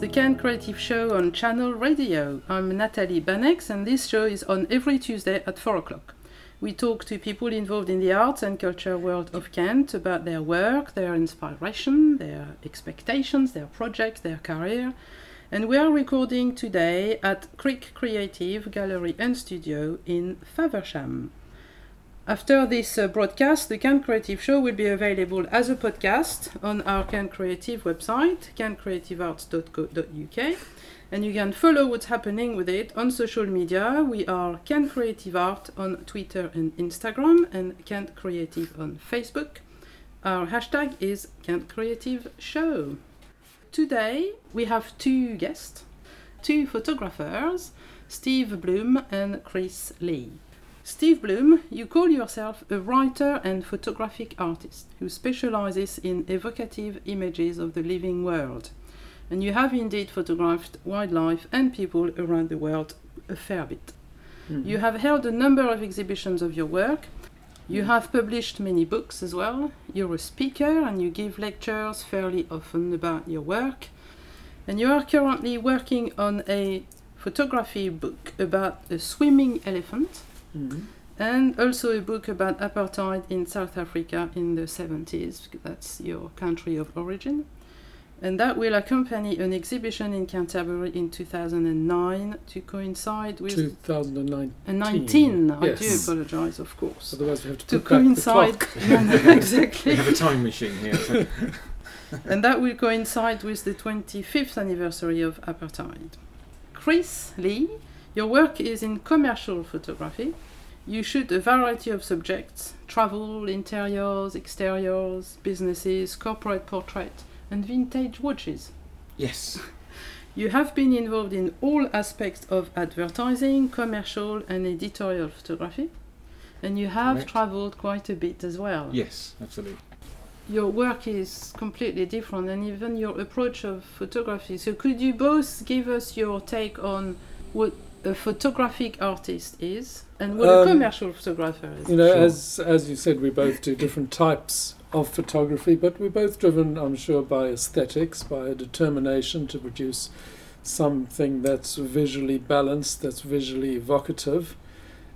the Kent Creative Show on Channel Radio. I'm Natalie Banex, and this show is on every Tuesday at 4 o'clock. We talk to people involved in the arts and culture world of Kent about their work, their inspiration, their expectations, their projects, their career. And we are recording today at Creek Creative Gallery and Studio in Faversham. After this uh, broadcast, the Kent Creative Show will be available as a podcast on our Kent Creative website, kentcreativearts.co.uk, and you can follow what's happening with it on social media. We are Kent Creative Art on Twitter and Instagram, and Kent Creative on Facebook. Our hashtag is Kent Creative Show. Today we have two guests, two photographers, Steve Bloom and Chris Lee. Steve Bloom, you call yourself a writer and photographic artist who specializes in evocative images of the living world. And you have indeed photographed wildlife and people around the world a fair bit. Mm-hmm. You have held a number of exhibitions of your work. You have published many books as well. You're a speaker and you give lectures fairly often about your work. And you are currently working on a photography book about a swimming elephant Mhm. and also a book about apartheid in South Africa in the 70s, because that's your country of origin. And that will accompany an exhibition in Canterbury in 2009 to coincide with 2009. uh, 19. I do apologize, of course. Otherwise, we have to To put back the coincide, clock. exactly, We have a time machine here. so- and that will coincide with the 25th anniversary of apartheid. Chris Lee, your work is in commercial photography. You shoot a variety of subjects travel, interiors, exteriors, businesses, corporate portraits, and vintage watches. yes. You have been involved in all aspects of advertising, commercial, and editorial photography. And you have Correct. traveled quite a bit as well. Yes, absolutely. Your work is completely different, and even your approach of photography. So, could you both give us your take on what a photographic artist is and what a Um, commercial photographer is? You know, Sure. as as you said, we both do different types of photography, but we're both driven, I'm sure, by aesthetics, by a determination to produce something that's visually balanced, that's visually evocative.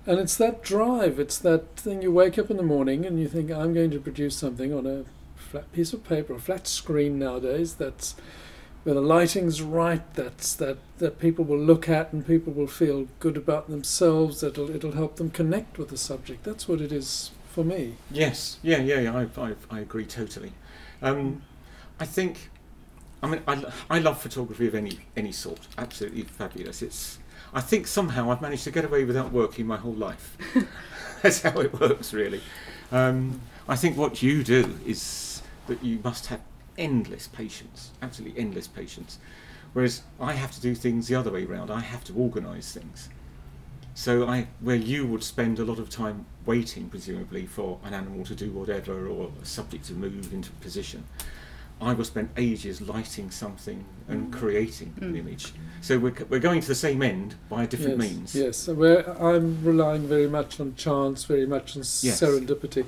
And it's that drive, it's that thing you wake up in the morning and you think, I'm going to produce something on a flat piece of paper, a flat screen nowadays that's where the lighting's right, that's that, that people will look at and people will feel good about themselves, that it'll, it'll help them connect with the subject. That's what it is for me. Yes, yeah, yeah, yeah. I, I, I agree totally. Um, I think, I mean, I, I love photography of any any sort. Absolutely fabulous. It's. I think somehow I've managed to get away without working my whole life. That's how it works, really. Um, I think what you do is that you must have endless patience, absolutely endless patience. Whereas I have to do things the other way round. I have to organise things. So I, where you would spend a lot of time waiting, presumably, for an animal to do whatever or a subject to move into position, I will spend ages lighting something and creating an Mm. image. So we're, we're going to the same end by a different yes, means. Yes, so where I'm relying very much on chance, very much on Yes. serendipity.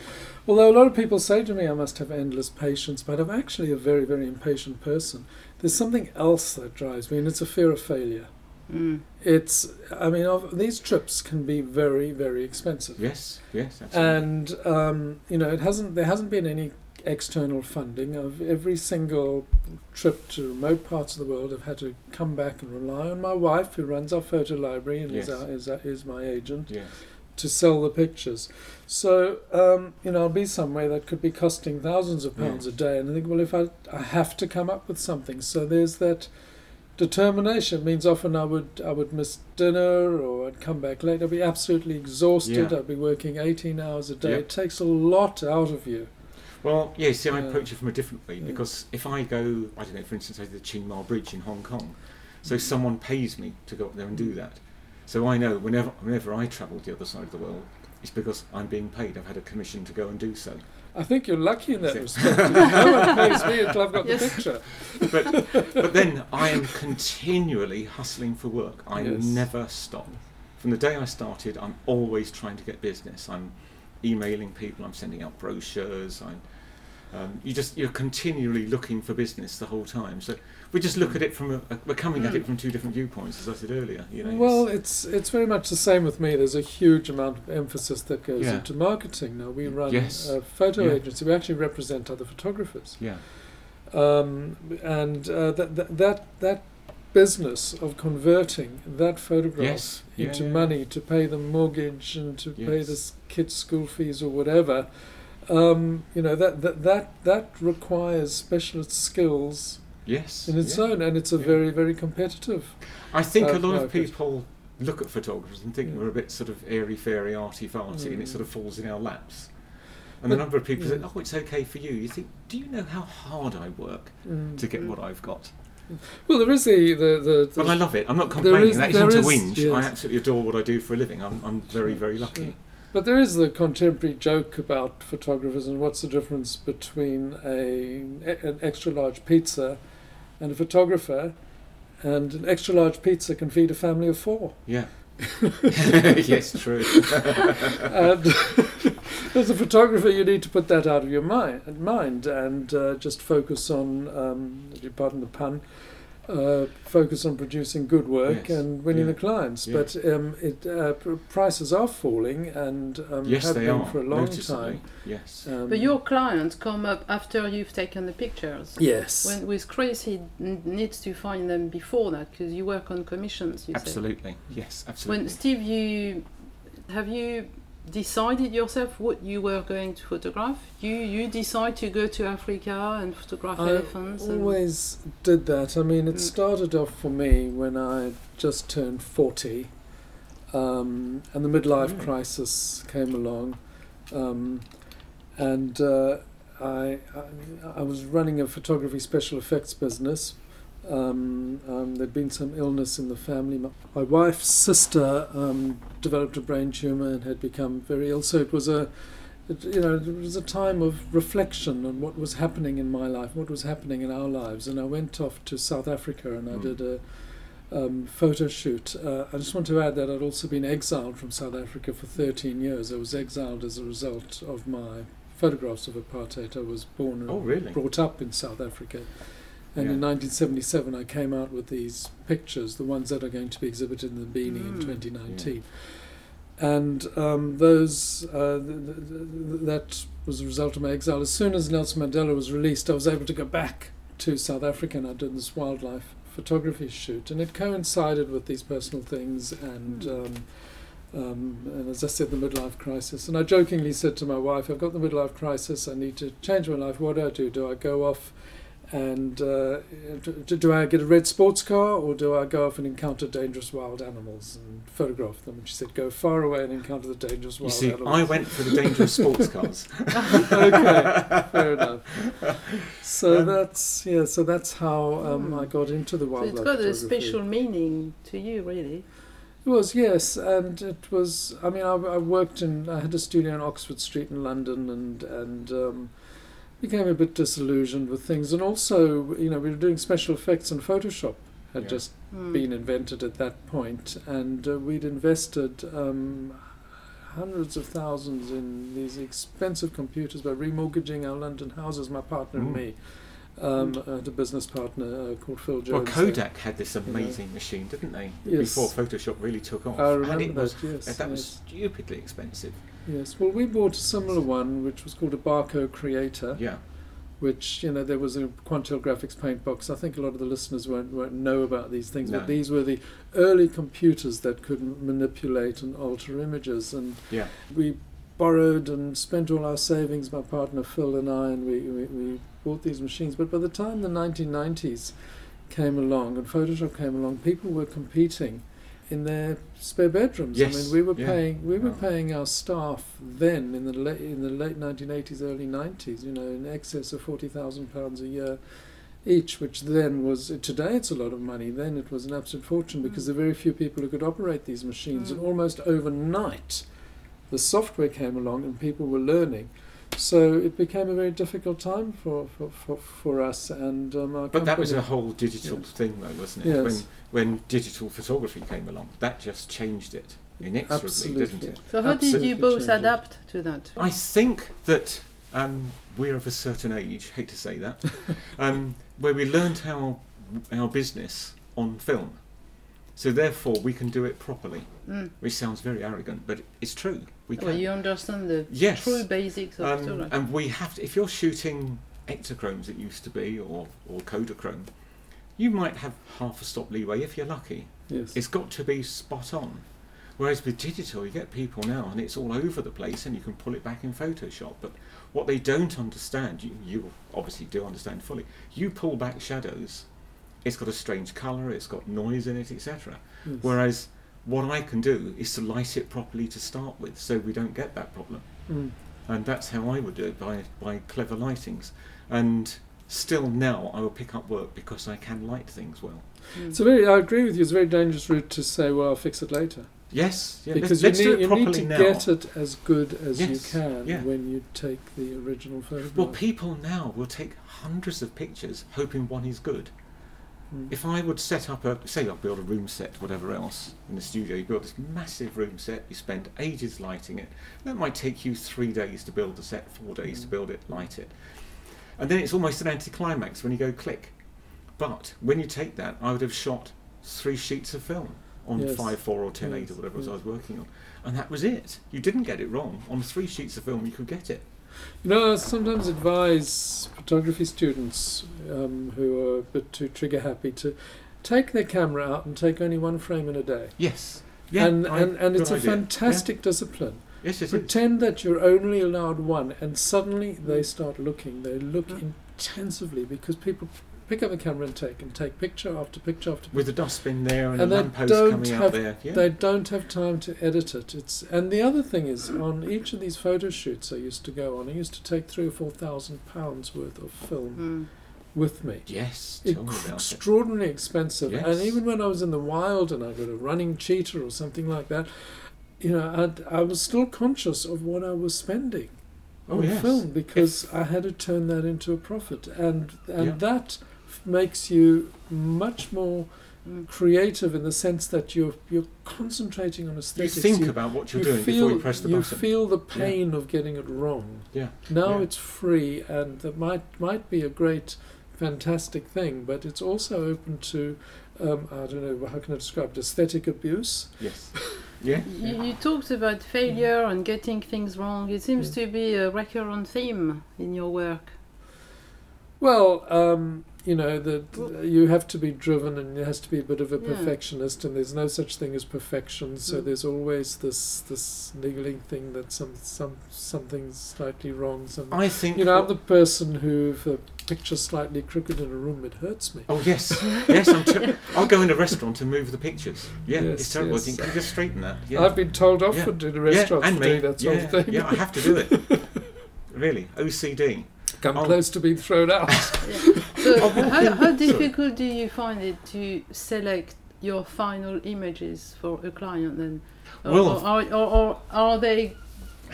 Although a lot of people say to me I must have endless patience, but I'm actually a very, very impatient person. There's something else that drives me, and it's a fear of failure. Mm. It's, I mean, these trips can be very, very expensive. Yes, yes, absolutely. and um, you know it hasn't there hasn't been any external funding of every single trip to remote parts of the world i've had to come back and rely on my wife who runs our photo library and is, our, is, our, is my agent yeah. to sell the pictures so um, you know i'll be somewhere that could be costing thousands of pounds a day and i think well if I, I have to come up with something so there's that determination means often I would I would miss dinner or I'd come back late. I'd be absolutely exhausted. Yeah. I'd be working 18 hours a day. Yeah. It takes a lot out of you. Well, yeah, see, I approach it from a different way because if I go, I don't know, for instance, I did the Tsing Ma Bridge in Hong Kong, Mm. so someone pays me to go up there and do that. So I know whenever whenever I travel to the other side of the world, it's because I'm being paid. I've had a commission to go and do so. I think you're lucky in that See. respect. no one pays me until I've got Yes. the picture. But but then I am continually hustling for work. I Yes. never stop. From the day I started, I'm always trying to get business. I'm emailing people. I'm sending out brochures. I'm Um, you just you're continually looking for business the whole time. So we just look at it from a, a we're coming at it from two different viewpoints, as I said earlier. You know, well, it's- it's very much the same with me. There's a huge amount of emphasis that goes Yeah. into marketing. Now we run Yes. a photo Yeah. agency. We actually represent other photographers, yeah, um, and uh, that, that that that business of converting that photograph yes, yeah, into money to pay the mortgage and to pay the kids' school fees or whatever. Um, you know that, that that that requires specialist skills Yes, in its yeah. own, and it's a Yeah. very very competitive. I think uh, a lot of people look at photographers and think Yeah. we're a bit sort of airy fairy, arty farty, and it Mm. sort of falls in our laps. And the number of people say, yeah. "Oh, it's okay for you." You think, "Do you know how hard I work Mm. to get Mm. what I've got?" Well, there is the the, the, the But I love it. I'm not complaining. is- that isn't a whinge. yes. I absolutely adore what I do for a living. I'm, I'm very, very lucky. But there is the contemporary joke about photographers and what's the difference between a, an extra large pizza and a photographer, and an extra large pizza can feed a family of four. Yeah. yes, true. and as a photographer, you need to put that out of your mind, mind and uh, just focus on, um, if you pardon the pun, uh, focus on producing good work Yes. and winning Yeah. the clients. Yeah. But um, it, uh, prices are falling and um, yes, have they been are. for a long noticeably. time. Yes. Um, But your clients come up after you've taken the pictures. yes, When with Chris, he n- needs to find them before that because you work on commissions. You said. absolutely. Yes, absolutely. When Steve, you have you decided yourself what you were going to photograph? You you decide to go to Africa and photograph I elephants. I always did that. I mean, it Mm. started off for me when I just turned 40 um, and the midlife Mm. crisis came along. Um, and uh, I, I, I was running a photography special effects business. Um, um, there'd been some illness in the family. My, my wife's sister um, developed a brain tumor and had become very ill. So it was a, it, you know, it was a time of reflection on what was happening in my life, what was happening in our lives. And I went off to South Africa and I Mm. did a um, photo shoot. Uh, I just want to add that I'd also been exiled from South Africa for 13 years. I was exiled as a result of my photographs of apartheid. I was born and oh, really? brought up in South Africa. And Yeah. in 1977, I came out with these pictures, the ones that are going to be exhibited in the Beaney in Mm. 2019. And um, those, uh, th- th- th- that was a result of my exile. As soon as Nelson Mandela was released, I was able to go back to South Africa and I did this wildlife photography shoot. And it coincided with these personal things and. Mm. Um, um, and as I said, the midlife crisis. And I jokingly said to my wife, I've got the midlife crisis, I need to change my life. What do I do? Do I go off and uh, do, do I get a red sports car or do I go off and encounter dangerous wild animals and photograph them? And she said, go far away and encounter the dangerous wild You wild see, animals. I went for the dangerous sports cars. okay, fair enough. So Um, that's yeah. So that's how um, Mm. I got into the so wildlife. it's got a special meaning to you, really. It was yes, and it was. I mean, I, I worked in. I had a studio in Oxford Street in London, and and um, became a bit disillusioned with things. And also, you know, we were doing special effects, and Photoshop had Yeah. just Mm. been invented at that point, and uh, we'd invested um, hundreds of thousands in these expensive computers by remortgaging our London houses. My partner and Mm. me. Um, I had a business partner uh, called Phil Jones. Well, there. Kodak had this amazing machine, didn't they? Yes. Before Photoshop really took off. I and it was, that. Yes, that yes. was stupidly expensive. Yes, well, we bought a similar one, which was called a Barco Creator, Yeah. which you know there was a Quantel Graphics paint box. I think a lot of the listeners won't, won't know about these things, No. but these were the early computers that could manipulate and alter images, and Yeah. we borrowed and spent all our savings, my partner Phil and I, and we, we, we bought these machines. But by the time the 1990s came along and Photoshop came along, people were competing in their spare bedrooms. Yes. I mean, we were yeah. paying we were Oh. paying our staff then in the late in the late 1980s, early 90s. You know, in excess of forty thousand pounds a year each, which then was today it's a lot of money. Then it was an absolute fortune because Mm. there were very few people who could operate these machines, Mm. and almost overnight, the software came along and people were learning. So it became a very difficult time for for, for, for us and um, our But that was a whole digital Yes. thing, though, wasn't it? Yes. When when digital photography came along, that just changed it inexorably, didn't it? So how did you both changed it. adapt to that? I think that um, we're of a certain age, hate to say that, um, where we learned how our business on film. So therefore, we can do it properly, Mm. which sounds very arrogant, but it's true. We can. Well, you understand the Yes. true basics of Um, photography. and we have to, if you're shooting Ektachromes, it used to be, or, or Kodachrome, you might have half a stop leeway if you're lucky. Yes. It's got to be spot on. Whereas with digital, you get people now and it's all over the place and you can pull it back in Photoshop. But what they don't understand, you, you obviously do understand fully, you pull back shadows, it's got a strange colour, it's got noise in it, etc. Yes. Whereas what I can do is to light it properly to start with so we don't get that problem. Mm. And that's how I would do it by, by clever lightings. And still now I will pick up work because I can light things well. Mm. It's a very, I agree with you, it's a very dangerous route to say, well, I'll fix it later. Yes, yeah, because let's, you, let's need, do it you properly need to now. get it as good as Yes, you can yeah. when you take the original photograph. Well, people now will take hundreds of pictures hoping one is good. Mm. If I would set up a, say, I build a room set, whatever else, in the studio, you build this massive room set, you spend ages lighting it. That might take you three days to build the set, four days to Mm. build it, light it. And then it's almost an anticlimax when you go click. But when you take that, I would have shot three sheets of film on Yes. 5.4 or 10.8 Yes, or whatever it was I was working on. And that was it. You didn't get it wrong. On three sheets of film, you could get it. You know, I sometimes advise photography students um, who are a bit too trigger happy to take their camera out and take only one frame in a day. Yes. Yeah, and, I- and, and it's a idea. Yeah. fantastic discipline. Yes, it is. Pretend that you're only allowed one, and suddenly they start looking. They look Mm. intensively because people pick up a camera and take and take picture after picture after picture. with the dustbin there and, And the they lamppost don't coming have- out there. Yeah. They don't have time to edit it. It's and the other thing is on each of these photo shoots I used to go on, I used to take three or four thousand pounds worth of film Mm. With me. yes, tell me about it. Extraordinarily expensive, and even when I was in the wild and I got a running cheetah or something like that, you know, I'd, I was still conscious of what I was spending Oh on yes. film because I had to turn that into a profit, and and Yeah. that makes you much more creative in the sense that you're you're concentrating on You aesthetics. think you, about what you're you doing feel, before you press the you button. feel the pain of getting it wrong. Yeah. Now Yeah. it's free, and that might might be a great, fantastic thing, but it's also open to. Um, I don't know how can I describe it? Aesthetic abuse. Yes. Yeah. You, you talked about failure and getting things wrong. It seems Yeah. to be a recurrent theme in your work. Well, um, you know that you have to be driven, and there has to be a bit of a Yeah. perfectionist, and there's no such thing as perfection. So Mm. there's always this this niggling thing that some some something's slightly wrong. Some I think. you know, I'm the person who, if a picture's slightly crooked in a room, it hurts me. Oh yes, yes. I'm ter- I'll go in a restaurant and move the pictures. Yeah, Yes, it's terrible. I yes. think can you just straighten that? Yeah. I've been told off Yeah. in a yeah, restaurant and for me. doing that sort yeah, of thing. yeah, I have to do it. really, OCD. Come Oh. close to being thrown out. So, how, how difficult do you find it to select your final images for a client then? Or, Well- or, are, or, or are they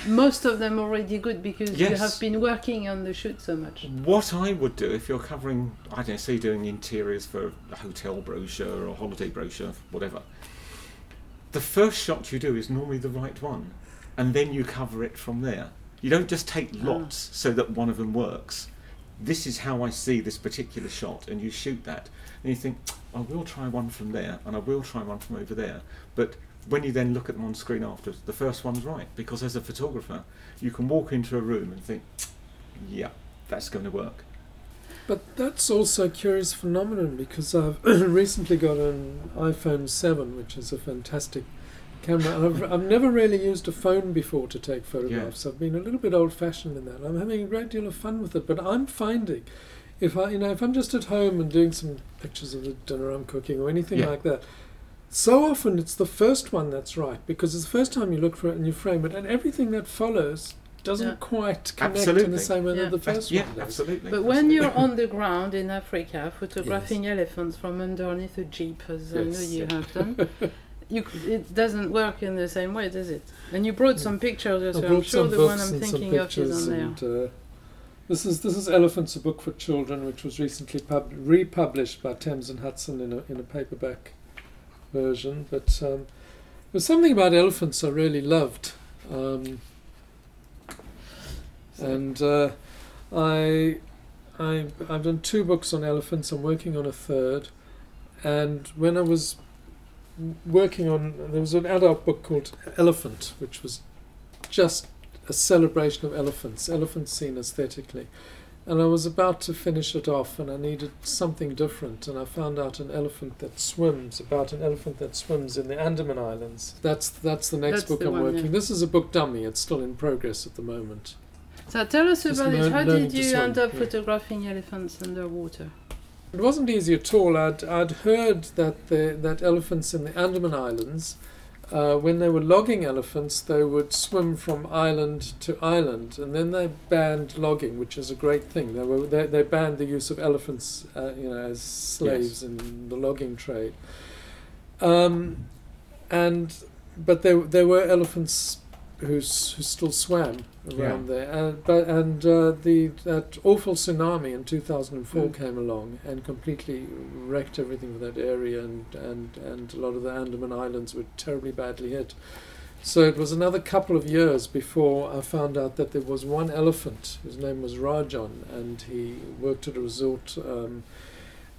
most of them already good because you have been working on the shoot so much? What I would do if you're covering, I don't know, say doing interiors for a hotel brochure or holiday brochure, whatever. The first shot you do is normally the right one, and then you cover it from there. You don't just take Ah. lots so that one of them works. This is how I see this particular shot, and you shoot that. And you think, I will try one from there, and I will try one from over there. But when you then look at them on screen afterwards, the first one's right. Because as a photographer, you can walk into a room and think, yeah, that's going to work. But that's also a curious phenomenon because I've recently got an iPhone 7, which is a fantastic camera. I've, I've never really used a phone before to take photographs. I've been a little bit old fashioned in that. I'm having a great deal of fun with it, but I'm finding if I, you know, if I'm just at home and doing some pictures of the dinner I'm cooking or anything Yeah. like that, so often it's the first one that's right because it's the first time you look for it and you frame it, and everything that follows doesn't Yeah. quite connect in the same way Yeah. that the That's- first yeah, one does. absolutely. But when absolutely. you're on the ground in Africa photographing elephants from underneath a jeep, as I know you have done, you, it doesn't work in the same way, does it? And you brought some pictures, so I'm sure the one I'm thinking of is on there. and uh, this is this is Elephants, a book for children, which was recently pub- republished by Thames and Hudson in a in a paperback version. But um, there's something about elephants I really loved. Um, And uh, I, I, I've done two books on elephants. I'm working on a third. And when I was working on, there was an adult book called Elephant, which was just a celebration of elephants, elephants seen aesthetically. And I was about to finish it off, and I needed something different. And I found out an elephant that swims, about an elephant that swims in the Andaman Islands. That's that's the next That's book the I'm one, working. yeah. This is a book dummy. It's still in progress at the moment. So tell us about it. How did you end up yeah. photographing elephants underwater? It wasn't easy at all. I'd, I'd heard that the, that elephants in the Andaman Islands, uh, when they were logging elephants, they would swim from island to island, and then they banned logging, which is a great thing. They were they, they banned the use of elephants, uh, you know, as slaves in the logging trade. Um, and but there there were elephants who s- who still swam around there, and but and uh, the that awful tsunami in 2004 Mm. came along and completely wrecked everything in that area, and and and a lot of the Andaman Islands were terribly badly hit. So it was another couple of years before I found out that there was one elephant whose name was Rajan, and he worked at a resort. Um,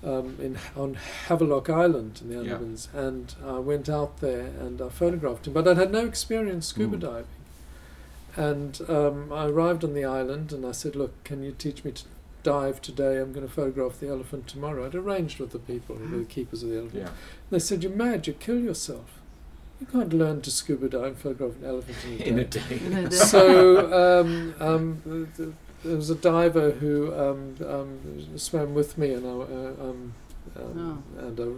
um, in on Havelock Island in the Yeah. Andamans, and I went out there and I photographed him. But I'd had no experience scuba Mm. diving, and um, I arrived on the island and I said, "Look, can you teach me to dive today? I'm going to photograph the elephant tomorrow." I'd arranged with the people, who were the keepers of the elephant. Yeah. They said, "You're mad. You kill yourself. You can't learn to scuba dive and photograph an elephant in a day." In a day. so um, um, th- th- there was a diver who um, um, swam with me, and I, uh, um, um, and I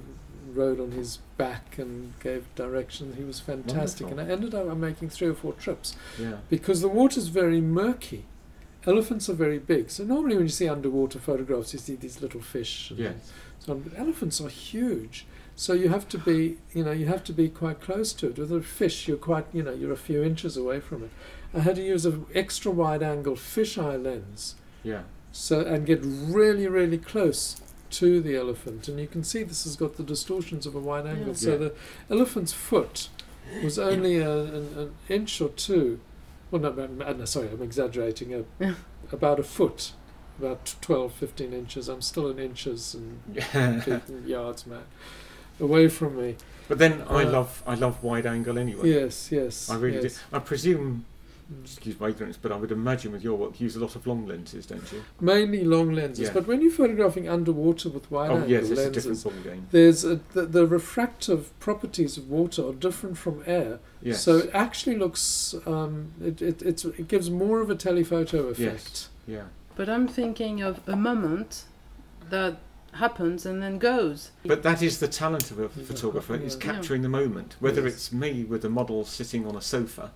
rode on his back and gave direction. He was fantastic, Wonderful. and I ended up making three or four trips Yeah. because the water's very murky. Elephants are very big, so normally when you see underwater photographs, you see these little fish. and Yes. so on, but elephants are huge. So you have to be, you know, you have to be quite close to it. With a fish, you're quite, you know, you're a few inches away from it. I had to use an extra wide angle fisheye lens, Yeah. so and get really, really close to the elephant. And you can see this has got the distortions of a wide angle. Yeah. So Yeah. the elephant's foot was only a, an, an inch or two. Well, no, no, no, sorry, I'm exaggerating. A, Yeah. About a foot, about 12, 15 inches. I'm still in inches and and yards, man, away from me. but then I Uh, love I love wide angle anyway. Yes, yes. I really yes. do. I presume. Excuse my ignorance, but I would imagine with your work you use a lot of long lenses, don't you? Mainly long lenses, Yeah. but when you're photographing underwater with wide oh angle yes, it's a lenses, different ball game. there's a, the, the refractive properties of water are different from air. Yes. So it actually looks, um, it, it, it's, it gives more of a telephoto effect. Yes. yeah. But I'm thinking of a moment that happens and then goes. But that is the talent of a Yeah. photographer is Yeah. capturing the moment. Whether Yes. it's me with a model sitting on a sofa,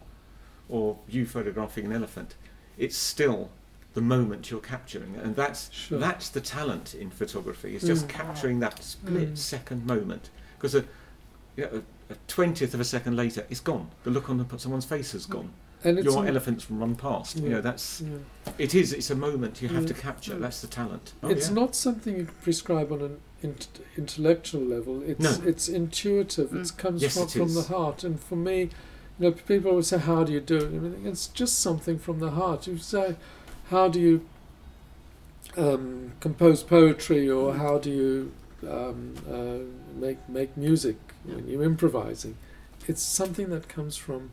or you photographing an elephant, it's still the moment you're capturing, and that's Sure. that's the talent in photography. It's just Mm. capturing that split Mm. second moment because a you know, a twentieth of a second later, it's gone. The look on the, someone's face has gone. and it's Your elephants run past. You know that's yeah. it is. It's a moment you have to Mm. capture. That's the talent. Oh, it's yeah. not something you can prescribe on an int- intellectual level. It's No. it's intuitive. It Mm. comes Yes, from, it from the heart. And for me, you know, people always say, "How do you do it?" It's just something from the heart. You say, "How do you um, compose poetry?" or Mm. "How do you um, uh, make make music Yeah. when you're improvising?" It's something that comes from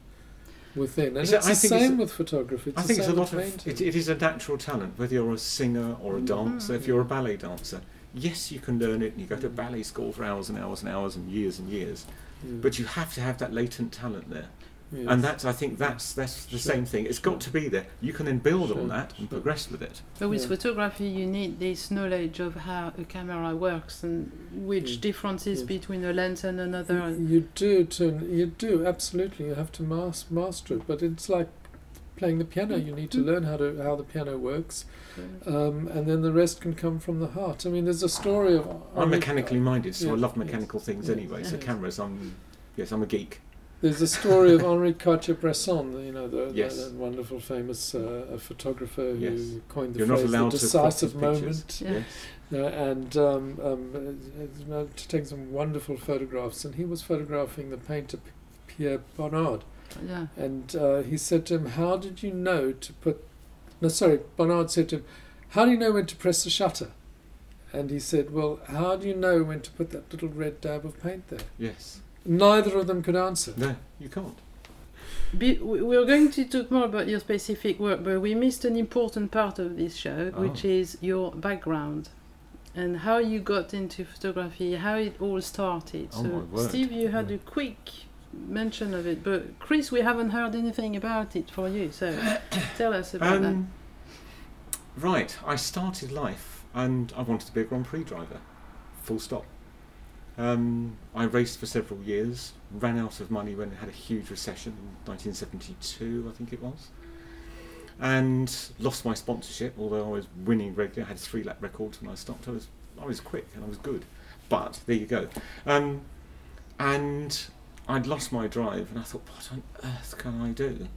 within, and It's it's, I the think same with photography. It's I think it's a lot of it, it is a natural talent, whether you're a singer or a Mhm. dancer. If you're a ballet dancer, yes, you can learn it, and you go to ballet school for hours and hours and hours and years and years. Mm. But you have to have that latent talent there, Yes. and that's I think that's that's the Sure, same thing. It's sure. got to be there. You can then build Sure, on that and sure. progress with it. But with Yeah. photography, you need this knowledge of how a camera works and which Mm. differences Yeah. between a lens and another. You do to you do absolutely. You have to mas- master it, but it's like playing the piano. You need to Mm. learn how to how the piano works, um, and then the rest can come from the heart. I mean, there's a story of. I'm mechanically minded, so I yes, love yes, mechanical things yes, anyway. So cameras, I'm yes, I'm a geek. There's a story of Henri Cartier-Bresson. You know, the, the- Yes. the wonderful, famous uh, photographer who Yes. coined the You're phrase "the to crop his decisive moment." Yeah. Yes. Uh, and um, um, uh, uh, to take some wonderful photographs, and he was photographing the painter Pierre Bonnard. Yeah. And uh, he said to him, How did you know to put no, sorry, Bonnard said to him, How do you know when to press the shutter? And he said, Well, how do you know when to put that little red dab of paint there? Yes. Neither of them could answer. No, you can't. Be, we- we're going to talk more about your specific work, but we missed an important part of this show, which Oh. is your background and how you got into photography, how it all started. Oh, so. Steve, you had a quick mention of it, but Chris, we haven't heard anything about it for you. So, tell us about that. Um, right, I started life and I wanted to be a Grand Prix driver. Full stop. Um, I raced for several years, ran out of money when it had a huge recession in 1972, I think it was, and lost my sponsorship. Although I was winning regularly, I had three lap records when I stopped. I was I was quick and I was good, but there you go. Um, and I'd lost my drive, and I thought, what on earth can I do?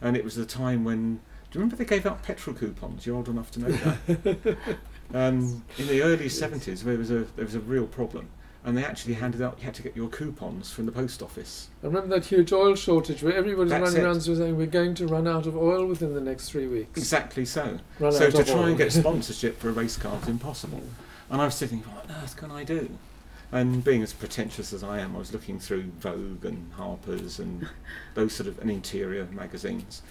And it was the time when. Do you remember they gave out petrol coupons? You're old enough to know that. um, in the early 70s, there was a there was a real problem, and they actually handed out. You had to get your coupons from the post office. I remember that huge oil shortage where everybody's That's running it. around saying we're going to run out of oil within the next three weeks. Exactly so. Run so to try oil. and get sponsorship for a race car is impossible. And I was sitting, what on earth can I do? And being as pretentious as I am, I was looking through Vogue and Harper's and those sort of and interior magazines,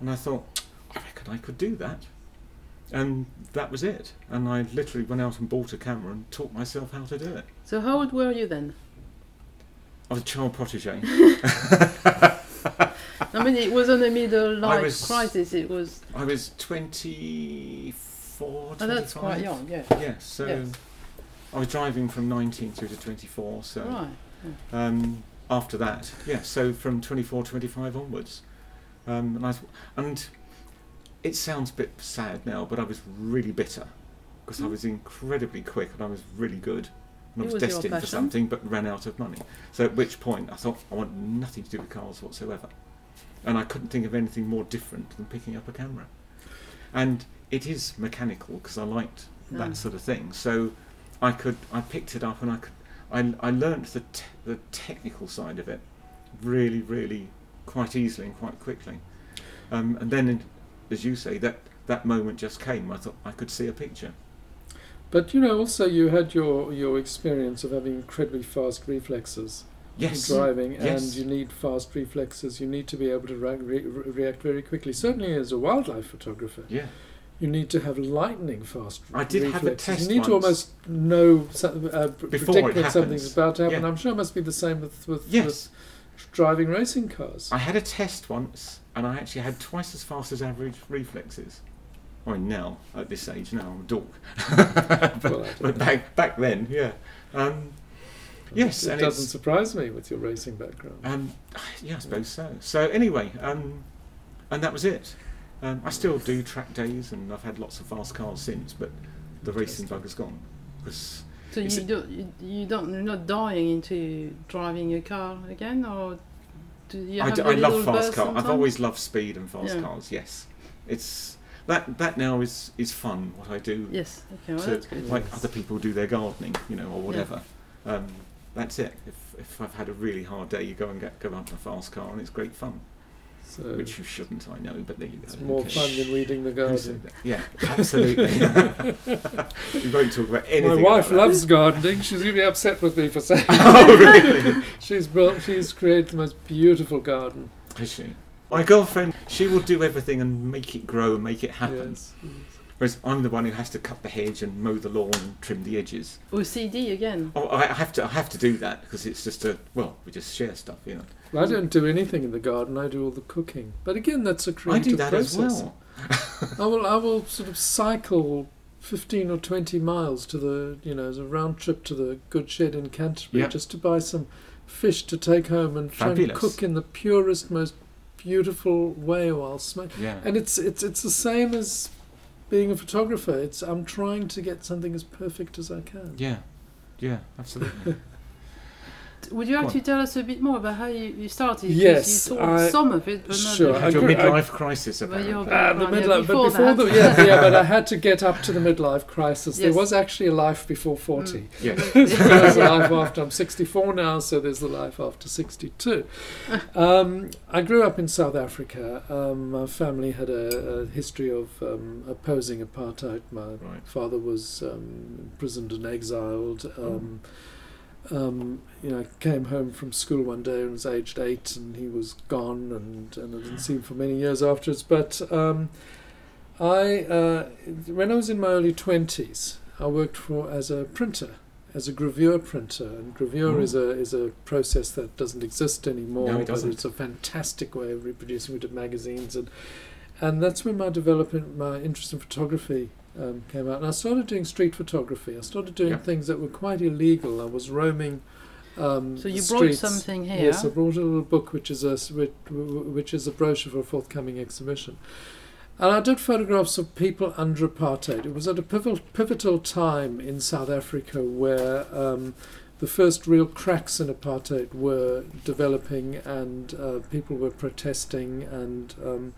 and I thought, I reckon I could do that. And that was it. And I literally went out and bought a camera and taught myself how to do it. So, how old were you then? I was a child protege. I mean, it was on a middle life was- crisis. It was. I was 24, Oh, that's quite young, yeah. Yes, so Yes. I was driving from 19 through to 24, so Right. um, after that, yeah, so from 24, 25 onwards. Um, and, I, and it sounds a bit sad now, but I was really bitter because I Mm. was incredibly quick and I was really good. And I was, was destined for something but ran out of money. So at which point I thought, I want nothing to do with cars whatsoever. And I couldn't think of anything more different than picking up a camera. And it is mechanical because I liked Mm. that sort of thing. So I could, I picked it up and I could, I, I learnt the, te- the technical side of it really, really quite easily and quite quickly. Um, and then, in, as you say, that, that moment just came. I thought I could see a picture. But you know, also you had your your experience of having incredibly fast reflexes Yes. in driving, Yes. and you need fast reflexes. You need to be able to re- re- react very quickly. Certainly, as a wildlife photographer, Yeah. you need to have lightning fast. I did have a reflexes. test You need to almost know uh, predict when something's about to happen. Yeah. I'm sure it must be the same with with, Yes. with driving racing cars. I had a test once, and I actually had twice as fast as average reflexes. I mean, now at this age, now I'm a dork. but, Well, but back back then, yeah. Um, yes, it doesn't surprise me with your racing background. um, yeah, I suppose so. So anyway, um, and that was it. Um, I still do track days, and I've had lots of fast cars since, but the racing bug has gone. 'Cause So you it- don't, you, you don't, you're not dying into driving a car again, or do you I, have d- a I love fast cars. I've always loved speed and fast Yeah. cars. Yes, it's that that now is is fun. What I do Yes. Okay. Well, to, that's good. like Yes. other people do their gardening, you know, or whatever. Um, that's it. If, if I've had a really hard day, you go and get go out in a fast car, and it's great fun. So Which you shouldn't, I know, but there you go. it's more cares? fun than reading the Who said garden. Yeah, absolutely. we won't talk about anything. My wife about loves gardening. She's going to be upset with me for saying. oh, really? she's built, she's created the most beautiful garden. Is she? My girlfriend, she will do everything and make it grow and make it happen. Yes. Whereas I'm the one who has to cut the hedge and mow the lawn and trim the edges. Oh, OCD again. Oh, I I have to, I have to do that because it's just a well, we just share stuff, you know. Well, I don't do anything in the garden. I do all the cooking. But again, that's a I creative I do that process. as well. I will. I will sort of cycle fifteen or twenty miles to the, you know, as a round trip to the Goods Shed in Canterbury Yeah. just to buy some fish to take home and try and cook in the purest, most beautiful way while smoking. Yeah. And it's it's it's the same as being a photographer. It's I'm trying to get something as perfect as I can. Yeah, yeah, absolutely. would you Go actually tell us a bit more about how you, you started? 'Cause Yes, you told I- some of it, but Sure, the- I Had your midlife crisis Well, apparently. Ah, the midlife, before but before that. the yeah, yeah, but I had to get up to the midlife crisis. There was actually a life before forty. yeah. there's a life after I'm 64 now, so there's the life after 62. Um, I grew up in South Africa. Um, my family had a, a history of um, opposing apartheid. My Right. father was um, imprisoned and exiled. Um, um, you know, came home from school one day and was aged eight, and he was gone, and, and I didn't see him for many years afterwards. But um, I, uh, when I was in my early twenties, I worked for as a printer, as a gravure printer, and gravure Mm. is a is a process that doesn't exist anymore. No, it but doesn't. it's a fantastic way of reproducing. We did magazines, and and that's when my development, my interest in photography um, came out. And I started doing street photography. I started doing Yeah. things that were quite illegal. I was roaming. Um, So you the brought something here. Yes, I brought a little book, which is a s- which, which is a brochure for a forthcoming exhibition. And I did photographs of people under apartheid. It was at a pivotal, pivotal time in South Africa where um, the first real cracks in apartheid were developing, and uh, people were protesting, and um,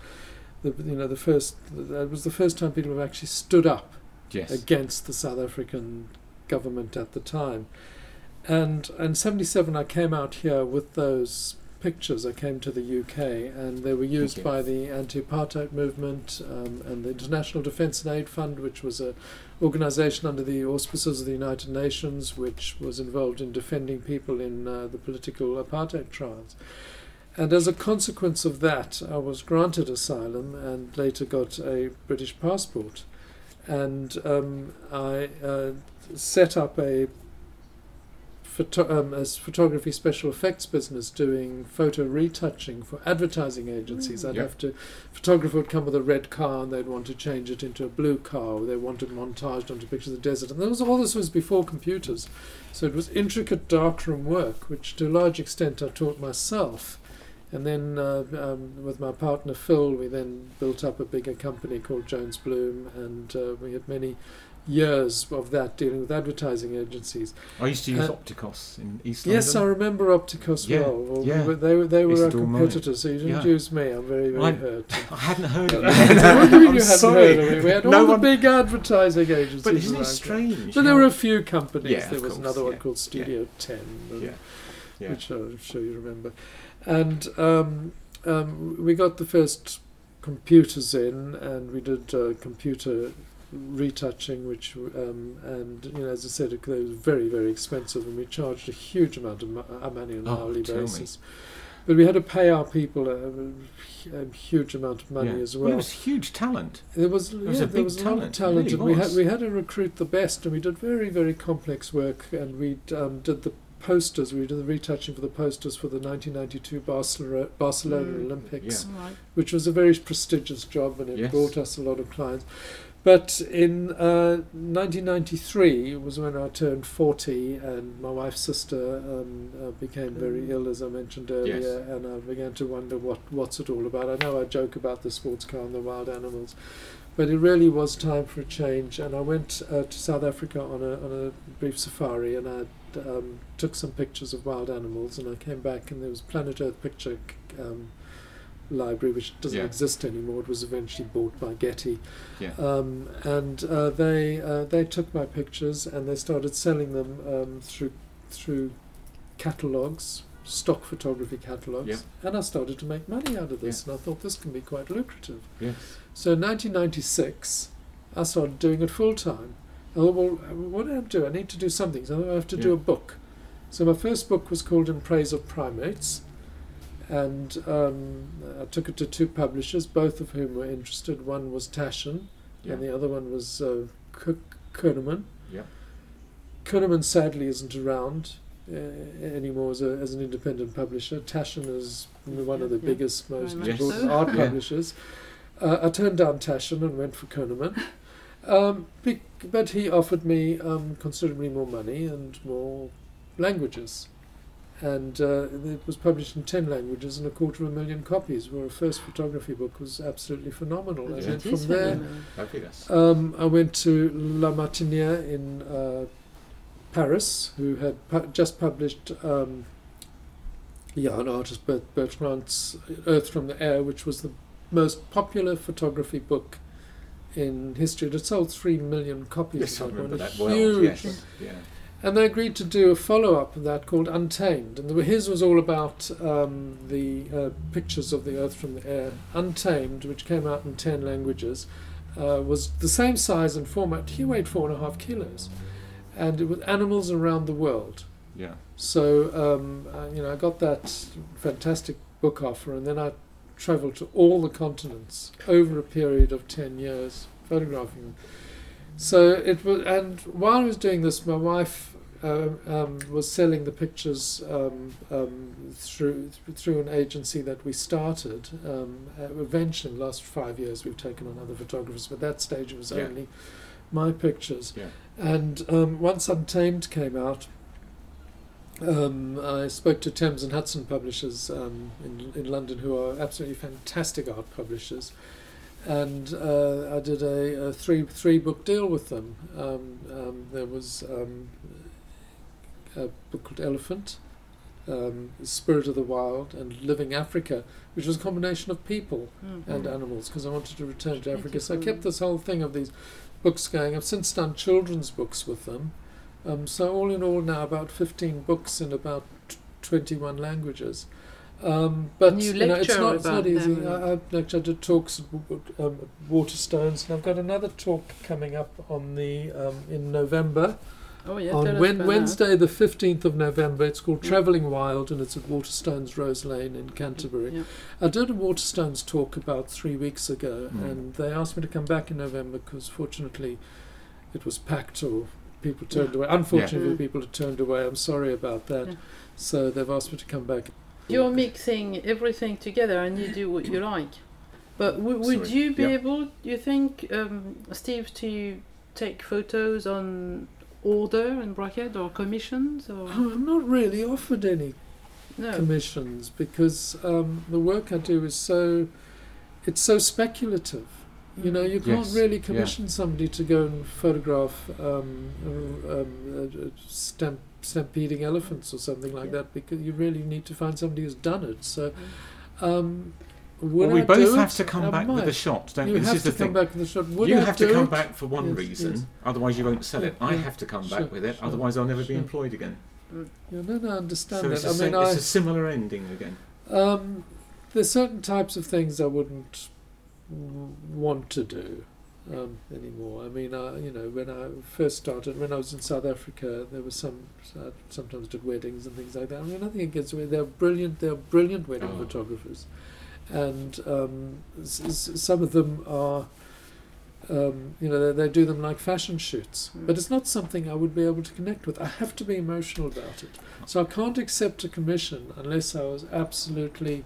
the, you know the first that was the first time people have actually stood up Yes. against the South African government at the time. And in 77, I came out here with those pictures. I came to the UK and they were used by the anti apartheid movement um, and the International Defence and Aid Fund, which was a organisation under the auspices of the United Nations, which was involved in defending people in uh, the political apartheid trials. And as a consequence of that, I was granted asylum and later got a British passport and um, I uh, set up a, photo- um, a photography special effects business doing photo retouching for advertising agencies. Mm. I'd Yeah. have to photographer would come with a red car and they'd want to change it into a blue car. Or they wanted montaged onto pictures of the desert, and there was all this was before computers, so it was intricate darkroom work, which to a large extent I taught myself. And then uh, um, with my partner Phil, we then built up a bigger company called Jones Bloom, and uh, we had many years of that dealing with advertising agencies. I used to use Uh, Opticos in East London. Yes, I remember Opticos Yeah, well. well we yeah. were- they were, they were our competitors, so you didn't Yeah. use me. I'm very, very I- hurt. I hadn't heard of what do you it. I'm you hadn't sorry. heard of it? We had all No the big advertising agencies. But isn't it strange? But there were a few companies. Yeah, there was course, another one called Studio 10, and- Yeah. Yeah. which I'm sure you remember. And um, um, we got the first computers in, and we did uh, computer retouching, which um, and you know, as I said, it, was very very expensive, and we charged a huge amount of uh, money on an Oh, hourly tell me. basis. But we had to pay our people a, a huge amount of money Yeah. as Well, it was huge talent. There was, was yeah, a there big was a lot of talent, talent, really and we had we had to recruit the best, and we did very very complex work, and we um, did the posters. We did the retouching for the posters for the 1992 Barcelona, Barcelona Mm. Olympics, All right. which was a very prestigious job, and it Yes. brought us a lot of clients. But in uh, 1993 was when I turned 40, and my wife's sister um, uh, became very Mm. ill, as I mentioned earlier, Yes. and I began to wonder what what's it all about. I know I joke about the sports car and the wild animals, but it really was time for a change. And I went uh, to South Africa on a on a brief safari, and I um, took some pictures of wild animals, and I came back, and there was Planet Earth picture. Um, library which doesn't Yeah. exist anymore it was eventually bought by Getty Yeah. um, and uh, they uh, they took my pictures and they started selling them um, through through catalogs, stock photography catalogs, Yeah. and I started to make money out of this, and I thought this can be quite lucrative. Yes. So in 1996, I started doing it full time. I thought, well, what do I have to do? I need to do something. So I have to do a book. So my first book was called In Praise of Primates, and um, I took it to two publishers, both of whom were interested. One was Taschen, Yeah. and the other one was uh, K- Yeah. Könemann sadly isn't around uh, anymore as, a, as an independent publisher. Taschen is one of the Yeah. biggest, most important so. art Yeah. publishers. Uh, I turned down Taschen and went for Könemann. Um, bec- but he offered me um, considerably more money and more languages. And uh, it was published in 10 languages and a quarter of a million copies, where a first photography book was absolutely phenomenal. And Yeah. then from there, um, I went to La Martinière in uh, Paris, who had pu- just published um, yeah, an artist, Bert, Bertrand's Earth from the Air, which was the most popular photography book in history. It sold three million copies. Yes, of that remember one. that well. Huge. Yes, yeah. And they agreed to do a follow up of that called Untamed. And the, his was all about um, the uh, pictures of the Earth from the air. Untamed, which came out in 10 languages, uh, was the same size and format. He weighed four and a half kilos. And it was animals around the world. Yeah. So, um, uh, you know, I got that fantastic book offer, and then I travelled to all the continents over a period of 10 years, photographing them. So it was, and while I was doing this, my wife um, um, was selling the pictures um, um, through through an agency that we started. Um, uh, eventually, in the last five years, we've taken on other photographers, but at that stage it was Yeah. only my pictures. Yeah. And um, once Untamed came out, um, I spoke to Thames and Hudson publishers um, in, in London, who are absolutely fantastic art publishers, and uh, I did a, a three three book deal with them. Um, um, there was um, a book called Elephant, um, Spirit of the Wild, and Living Africa, which was a combination of people Mm. and animals because I wanted to return to Africa. So I kept this whole thing of these books going. I've since done children's books with them. Um, so all in all, now about fifteen books in about t- twenty-one languages. Um, but And you know, it's not, it's not easy. them. I, I lecture, I did talks at w- w- um, Waterstones, and I've got another talk coming up on the um, in November Oh yeah, on us Wen- about that. Wednesday, the fifteenth of November. It's called Yeah. Travelling Wild, and it's at Waterstones Rose Lane in Canterbury. Yeah. I did a Waterstones talk about three weeks ago, Mm. and they asked me to come back in November because fortunately it was packed or people turned away. Unfortunately, Yeah. people had turned away. I'm sorry about that. Yeah. So they've asked me to come back. You're mixing everything together and you do what you like. But w- would Sorry. you be Yeah. able, you think, um, Steve, to take photos on order and bracket or commissions or Oh, I'm not really offered any no? commissions because um, the work I do is so it's so speculative. You know, you can't Yes, really yeah. commission somebody to go and photograph um, uh, um, uh, uh, stamp, stampeding elephants or something like Yeah. that because you really need to find somebody who's done it. So, um, would Well, we I both do have it? to come I back with a might. shot, don't You we? This have is to the come thing. back with the shot. Would you I have to come it? back for one Yes, reason, yes. otherwise you won't sell it. Yeah, I have to come Sure, back with it, sure, otherwise I'll never be employed again. Yeah, no, no, I understand So that. it's, a, I sa- mean, it's I, a similar ending again. Um, there's certain types of things I wouldn't w- want to do um, anymore. I mean, I, you know, when I first started, when I was in South Africa, there was some. I sometimes did weddings and things like that. I mean, I think it gets they're brilliant. They're brilliant wedding Oh. photographers, and um, s- s- some of them are. Um, you know, they, they do them like fashion shoots, Mm. but it's not something I would be able to connect with. I have to be emotional about it. So I can't accept a commission unless I was absolutely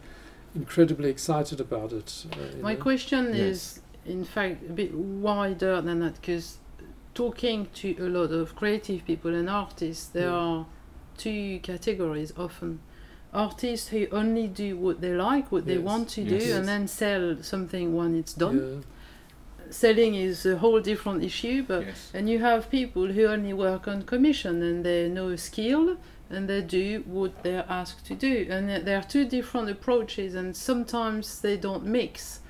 incredibly excited about it. uh, My know. question Yes. is, in fact, a bit wider than that because talking to a lot of creative people and artists, there Yeah. are two categories often. Artists who only do what they like, what they want to Yes. do, and then sell something when it's done. Yeah. Selling is a whole different issue, but yes. and you have people who only work on commission and they know skill and they do what they're asked to do. And there- are two different approaches, and sometimes they don't mix.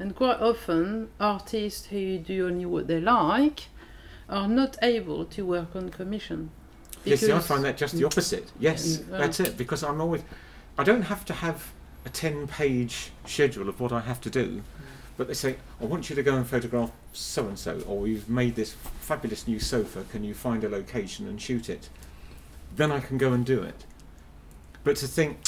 And quite often, artists who do only what they like are not able to work on commission. Yes, see, I find that just the opposite. Yes, mm, Yeah. that's it. Because I'm always, I don't have to have a ten-page schedule of what I have to do, but they say, I want you to go and photograph so and so, or you've made this fabulous new sofa. Can you find a location and shoot it? Then I can go and do it. But to think.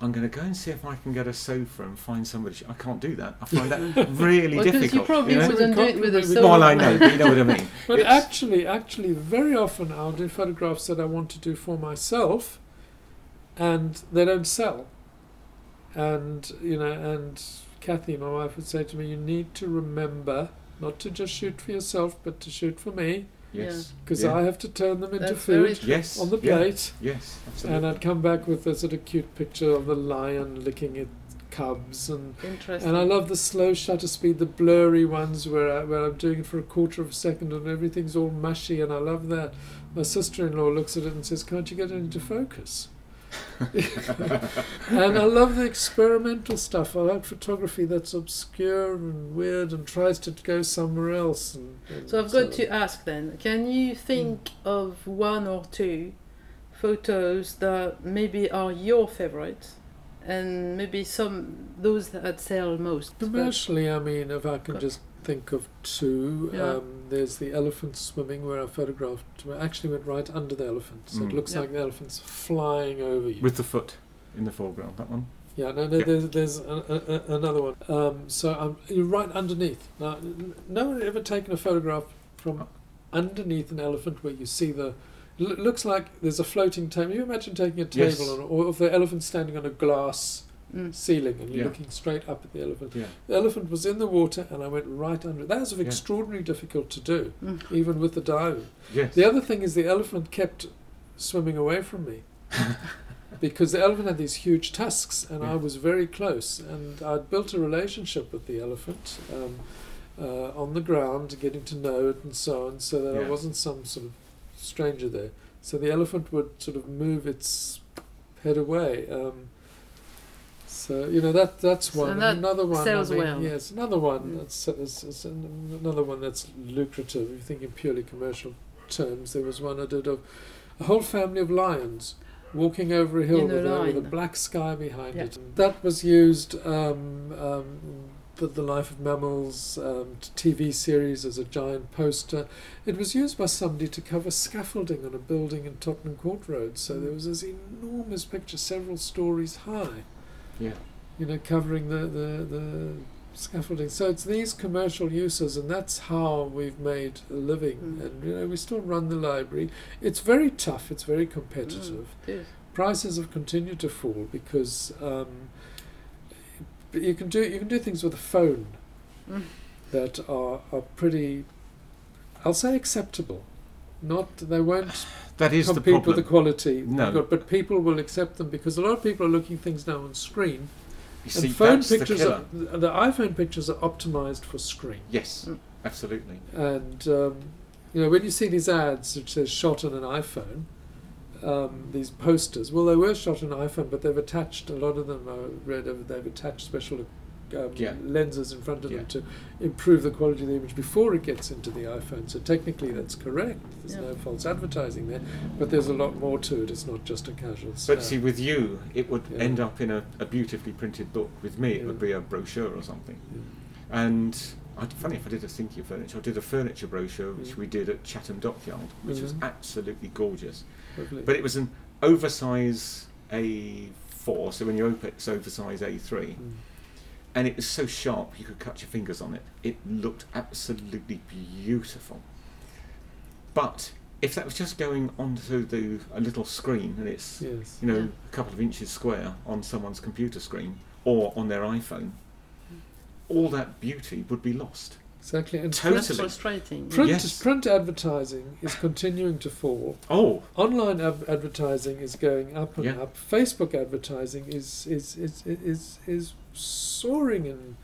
I'm going to go and see if I can get a sofa and find somebody. I can't do that. I find that really Well, 'cause difficult. you probably you know? wouldn't do it with a Well, solo. Well, I know, but you know what I mean. But It's- actually, actually, very often I'll do photographs that I want to do for myself, and they don't sell. And you know, and Kathy, my wife, would say to me, "You need to remember not to just shoot for yourself, but to shoot for me, Yes. because yeah. I have to turn them into That's food Yes. on the yeah, plate." Yes. Absolutely. And I'd come back with a sort of cute picture of the lion licking its cubs and Interesting. and I love the slow shutter speed, the blurry ones where, I, where I'm doing it for a quarter of a second and everything's all mushy, and I love that. My sister in law looks at it and says, Can't you get it into focus? and I love the experimental stuff. I like photography that's obscure and weird and tries to go somewhere else. And, and So I've got to ask then, can you think hmm. of one or two photos that maybe are your favorites and maybe some those that sell most? Commercially, I mean, if I can just think of two, Yeah. um, there's the elephant swimming where I photographed, I actually went right under the elephant. So it Mm. looks Yeah. like the elephant's flying over you. With the foot in the foreground, that one. Yeah, no, no Yeah. there's, there's a, a, a- another one. Um, so I'm, you're right underneath. Now, no one had ever taken a photograph from underneath an elephant where you see the. L- looks like there's a floating table. You imagine taking a table Yes. on, or if the elephant standing on a glass Mm. ceiling and you're Yeah. looking straight up at the elephant. Yeah. The elephant was in the water and I went right under it. That was Yeah. extraordinarily difficult to do, Mm. even with the diving. Yes. The other thing is the elephant kept swimming away from me because the elephant had these huge tusks and I was very close and I'd built a relationship with the elephant um, uh, on the ground, getting to know it and so on, so that I wasn't some sort of stranger there. So the elephant would sort of move its head away. Um, so you know that that's So one. that another one. sells I mean, well. Yes, another one. That's, that's, that's another one that's lucrative. If you think in purely commercial terms, there was one I did of a whole family of lions walking over a hill with, a, with a black sky behind Yeah. it. That was used. Um, um, the, the Life of Mammals um, TV series as a giant poster. It was used by somebody to cover scaffolding on a building in Tottenham Court Road. So Mm. there was this enormous picture, several stories high Yeah. you know, covering the, the, the scaffolding. So it's these commercial uses, and that's how we've made a living. Mm. And you know, we still run the library. It's very tough. It's very competitive. Mm, it is. Prices have continued to fall because um, but you can do you can do things with a phone Mm. that are are pretty. I'll say acceptable. Not they won't That is the compete problem. with the quality. No. But, but people will accept them because a lot of people are looking things now on screen. you see, and phone that's the pictures, killer. are, the iPhone pictures are optimized for screen. Yes, Mm. absolutely. And um, you know, when you see these ads which says shot on an iPhone, um, these posters, well, they were shot on an iPhone, but they've attached a lot of them. I read of they've attached special um, Yeah. lenses in front of Yeah. them to improve the quality of the image before it gets into the iPhone. So technically, that's correct. There's Yeah. no false advertising there, but there's a lot more to it. It's not just a casual. But snap. see, with you, it would Yeah. end up in a, a beautifully printed book. With me, it Yeah. would be a brochure or something. Yeah. And I'd, funny if I did a Thinking Furniture, I did a furniture brochure which we did at Chatham Dockyard, which was Mhm. absolutely gorgeous. Lovely. But it was an oversize A4, so when you open it, it's oversize A3. Mm. And it was so sharp you could cut your fingers on it. It looked absolutely beautiful. But if that was just going onto the a little screen and it's Yes. you know Yeah. a couple of inches square on someone's computer screen or on their iPhone, mm. all that beauty would be lost. Exactly. And Totally. That's frustrating. Print, Yes. print advertising is continuing to fall. Oh, Online ab- advertising is going up and Yeah. up. Facebook advertising is is, is is is soaring in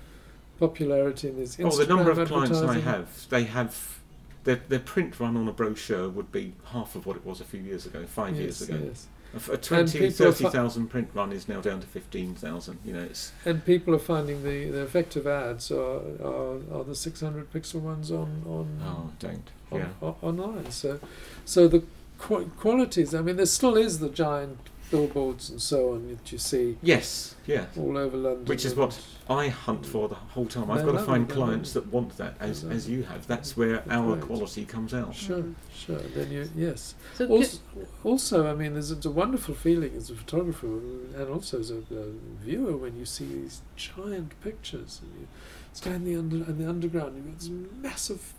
popularity. And there's oh, the number of clients I have, they have their, their print run on a brochure would be half of what it was a few years ago, five years ago. yes. A A 20, people fi- 30,000 print run is now down to 15,000. You know, it's And people are finding the, the effective ads are, are, are the 600 pixel ones on on, oh, don't. on, Yeah. on online. So so the qu- qualities. I mean, there still is the giant billboards and so on that you see Yes, yeah. all over London. Which is and- what I hunt for the whole time. I've They're got to lovely, find they're clients that want that, as, They're as you have. That's where They're our great. quality comes out. Sure, Mm. sure. Then you yes. So Also, also, I mean, there's it's a wonderful feeling as a photographer and also as a, a viewer when you see these giant pictures and you stand in the under in the underground. You've got this massive,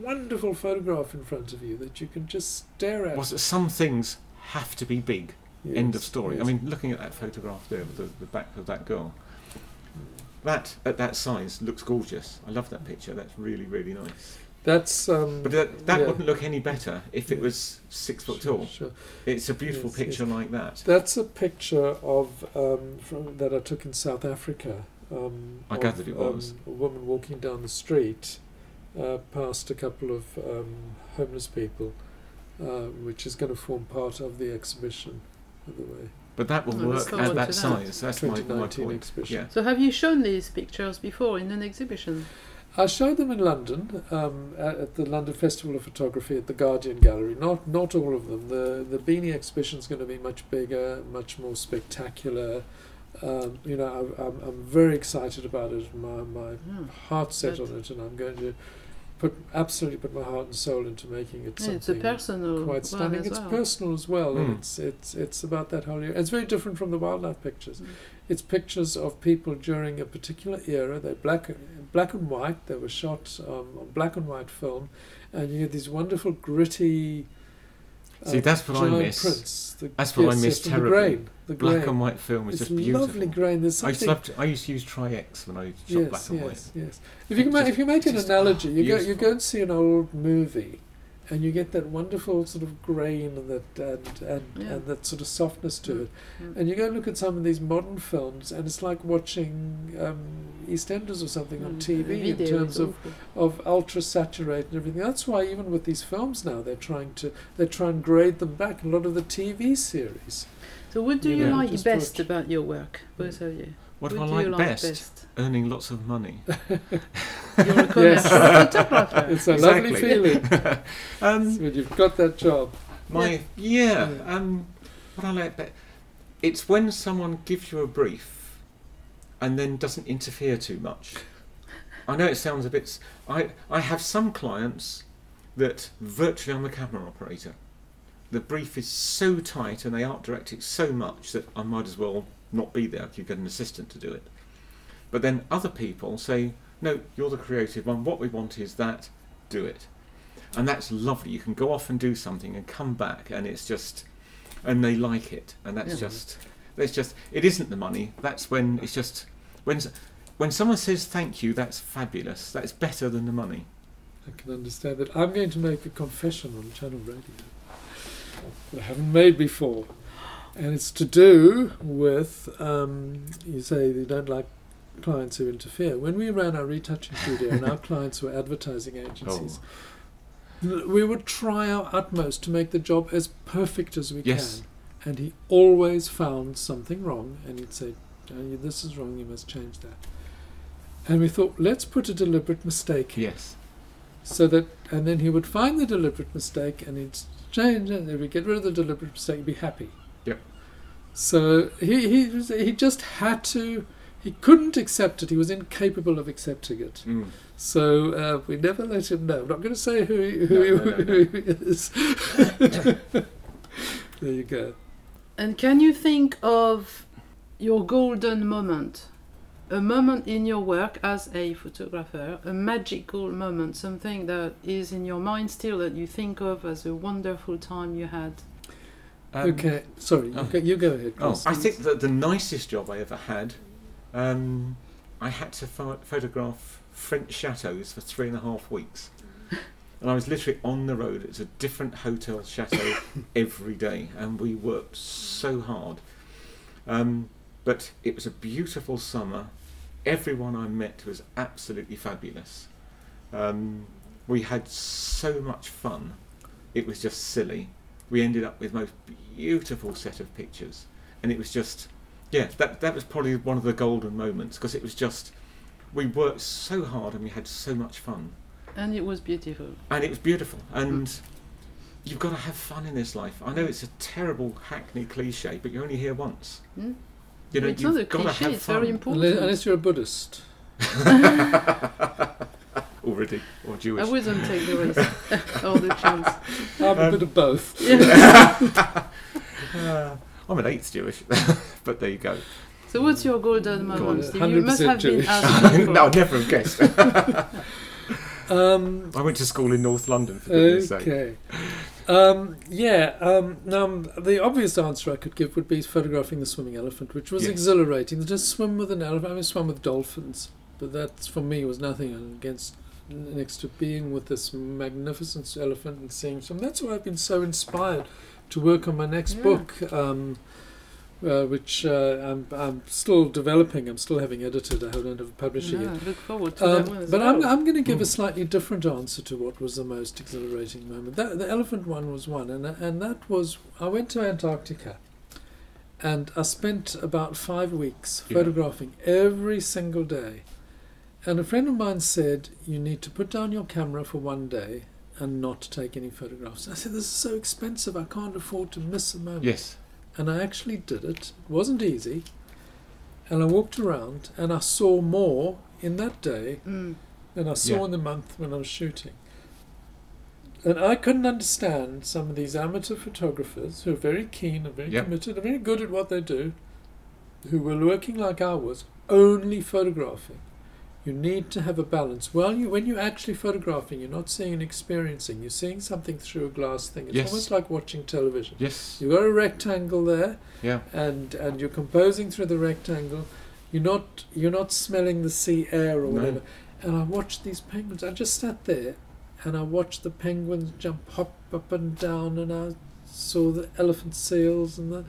wonderful photograph in front of you that you can just stare at. Well, so some things have to be big. End of Yes, story. I mean, looking at that photograph there with the, the back of that girl, that at that size looks gorgeous. I love that picture. That's really really nice. that's um. But that, that yeah. wouldn't look any better if it was six foot sure, tall. Sure. It's a beautiful Yes, picture like that. That's a picture of um, from, that I took in South Africa. Um, I of, gathered it was. Um, a woman walking down the street uh, past a couple of um, homeless people, uh, which is going to form part of the exhibition, by the way. But that will Well, let's work at that that. size. That's my, my point. exhibition. Yeah. So have you shown these pictures before in an exhibition? I showed them in London um, at, at the London Festival of Photography at the Guardian Gallery. Not not all of them. The the Beaney exhibition is going to be much bigger, much more spectacular. Um, you know, I, I'm I'm very excited about it. My my Hmm. heart set But- on it, and I'm going to put absolutely put my heart and soul into making it Yeah, something it's a personal quite one stunning. as It's well. personal as well, and Mm. it's it's it's about that whole. Era. It's very different from the wildlife pictures. Mm. It's pictures of people during a particular era. They're black black and white. They were shot um, on black and white film, and you get these wonderful gritty. See, uh, that's what I miss. Prints. The, That's what I miss yes, terribly. The grain, the Black grain. and white film is it's just beautiful. lovely grain. There's I used, to to, I used to use Tri-X when I shot yes, black and yes, white. yes. If you can, Just- if you make an analogy, you go you go and see an old movie, and you get that wonderful sort of grain and that and and, Yeah. and that sort of softness to Mm. it. Mm. And you go and look at some of these modern films, and it's like watching um, EastEnders or something on Mm. TV in terms of, awful. of ultra saturated and everything. That's why even with these films now, they're trying to they try and grade them back. A lot of the TV series. So what do you you know, like best watch. about your work, both of you? What do what I do like you like best? best? Earning lots of money. You're a commercial photographer. It's a Exactly. lovely feeling um, when you've got that job. my yeah. Yeah. Um, what I like best, it's when someone gives you a brief, and then doesn't interfere too much. I know it sounds a bit. I I have some clients that virtually I'm the camera operator. The brief is so tight and they art direct it so much that I might as well not be there. You get an assistant to do it. But then other people say, "No, you're the creative one. What we want is that. Do it." And that's lovely. You can go off and do something and come back, and it's just, and they like it, and that's Yeah. just, that's just. It isn't the money. That's when it's just when when someone says thank you. That's fabulous. That's better than the money. I can understand that. I'm going to make a confession on Channel Radio that I haven't made before. And it's to do with, um, you say you don't like clients who interfere. When we ran our retouching studio and our clients were advertising agencies, l- we would try our utmost to make the job as perfect as we Yes. can. And he always found something wrong and he'd say, "Oh, This is wrong, you must change that. And we thought, let's put a deliberate mistake Yes. so that and then he would find the deliberate mistake and he'd change it and if we get rid of the deliberate mistake he'd be happy Yep. so he he he just had to he couldn't accept it he was incapable of accepting it Mm. so uh, we never let him know I'm not going to say who he, who, No, he, no, no, no. who he is there you go And can you think of your golden moment? A moment in your work as a photographer, a magical moment, something that is in your mind still that you think of as a wonderful time you had. Um, okay sorry oh. you, go, you go ahead Oh, Chris. I think that the nicest job I ever had, um, I had to pho- photograph French chateaus for three and a half weeks. And I was literally on the road. It's a different hotel chateau every day, and we worked so hard. Um, but it was a beautiful summer. Everyone I met was absolutely fabulous. Um, we had so much fun. It was just silly. We ended up with most beautiful set of pictures, and it was just, yeah, that that was probably one of the golden moments because it was just, we worked so hard and we had so much fun, And it was beautiful. and it was beautiful. And you've got to have fun in this life. I know it's a terrible hackney cliche, but you're only here once. Hmm? You know, it's you've not a got to cliche, have it's fun. very important. unless, unless you're a Buddhist Already, or Jewish. I wouldn't take the risk or the chance. I'm a Um, bit of both Uh, I'm an eighth Jewish, but there you go. So what's your golden Go moment? on. Steve? You must 100% have been asked no, I'd never have guessed. um, I went to school in North London, for goodness sake. Okay. Um, yeah. Um, now, the obvious answer I could give would be photographing the swimming elephant, which was Yes. exhilarating. To just swim with an elephant. I mean, swim with dolphins, but that for me was nothing against next to being with this magnificent elephant and seeing some. That's why I've been so inspired to work on my next Yeah. book. Um, uh, which uh, I'm, I'm still developing. I'm still having edited. I haven't have published it yet. Look forward to that Um, one as but well. I'm, I'm going to give a Mm. slightly different answer to what was the most exhilarating moment. That, the elephant one was one, and and that was I went to Antarctica, And I spent about five weeks Yeah. photographing every single day. And a friend of mine said, You need to put down your camera for one day and not take any photographs. I said, This is so expensive, I can't afford to miss a moment. Yes. And I actually did it. It wasn't easy. And I walked around and I saw more in that day Mm. than I saw Yeah. in the month when I was shooting. And I couldn't understand some of these amateur photographers who are very keen and very Yep. committed and very good at what they do, who were working like I was, only photographing. You need to have a balance. Well, you when you're actually photographing, you're not seeing and experiencing. You're seeing something through a glass thing. It's Yes. almost like watching television. Yes. You've got a rectangle there, Yeah. and and you're composing through the rectangle. You're not you're not smelling the sea air or No. whatever. And I watched these penguins. I just sat there, and I watched the penguins jump hop up and down, and I saw the elephant seals and the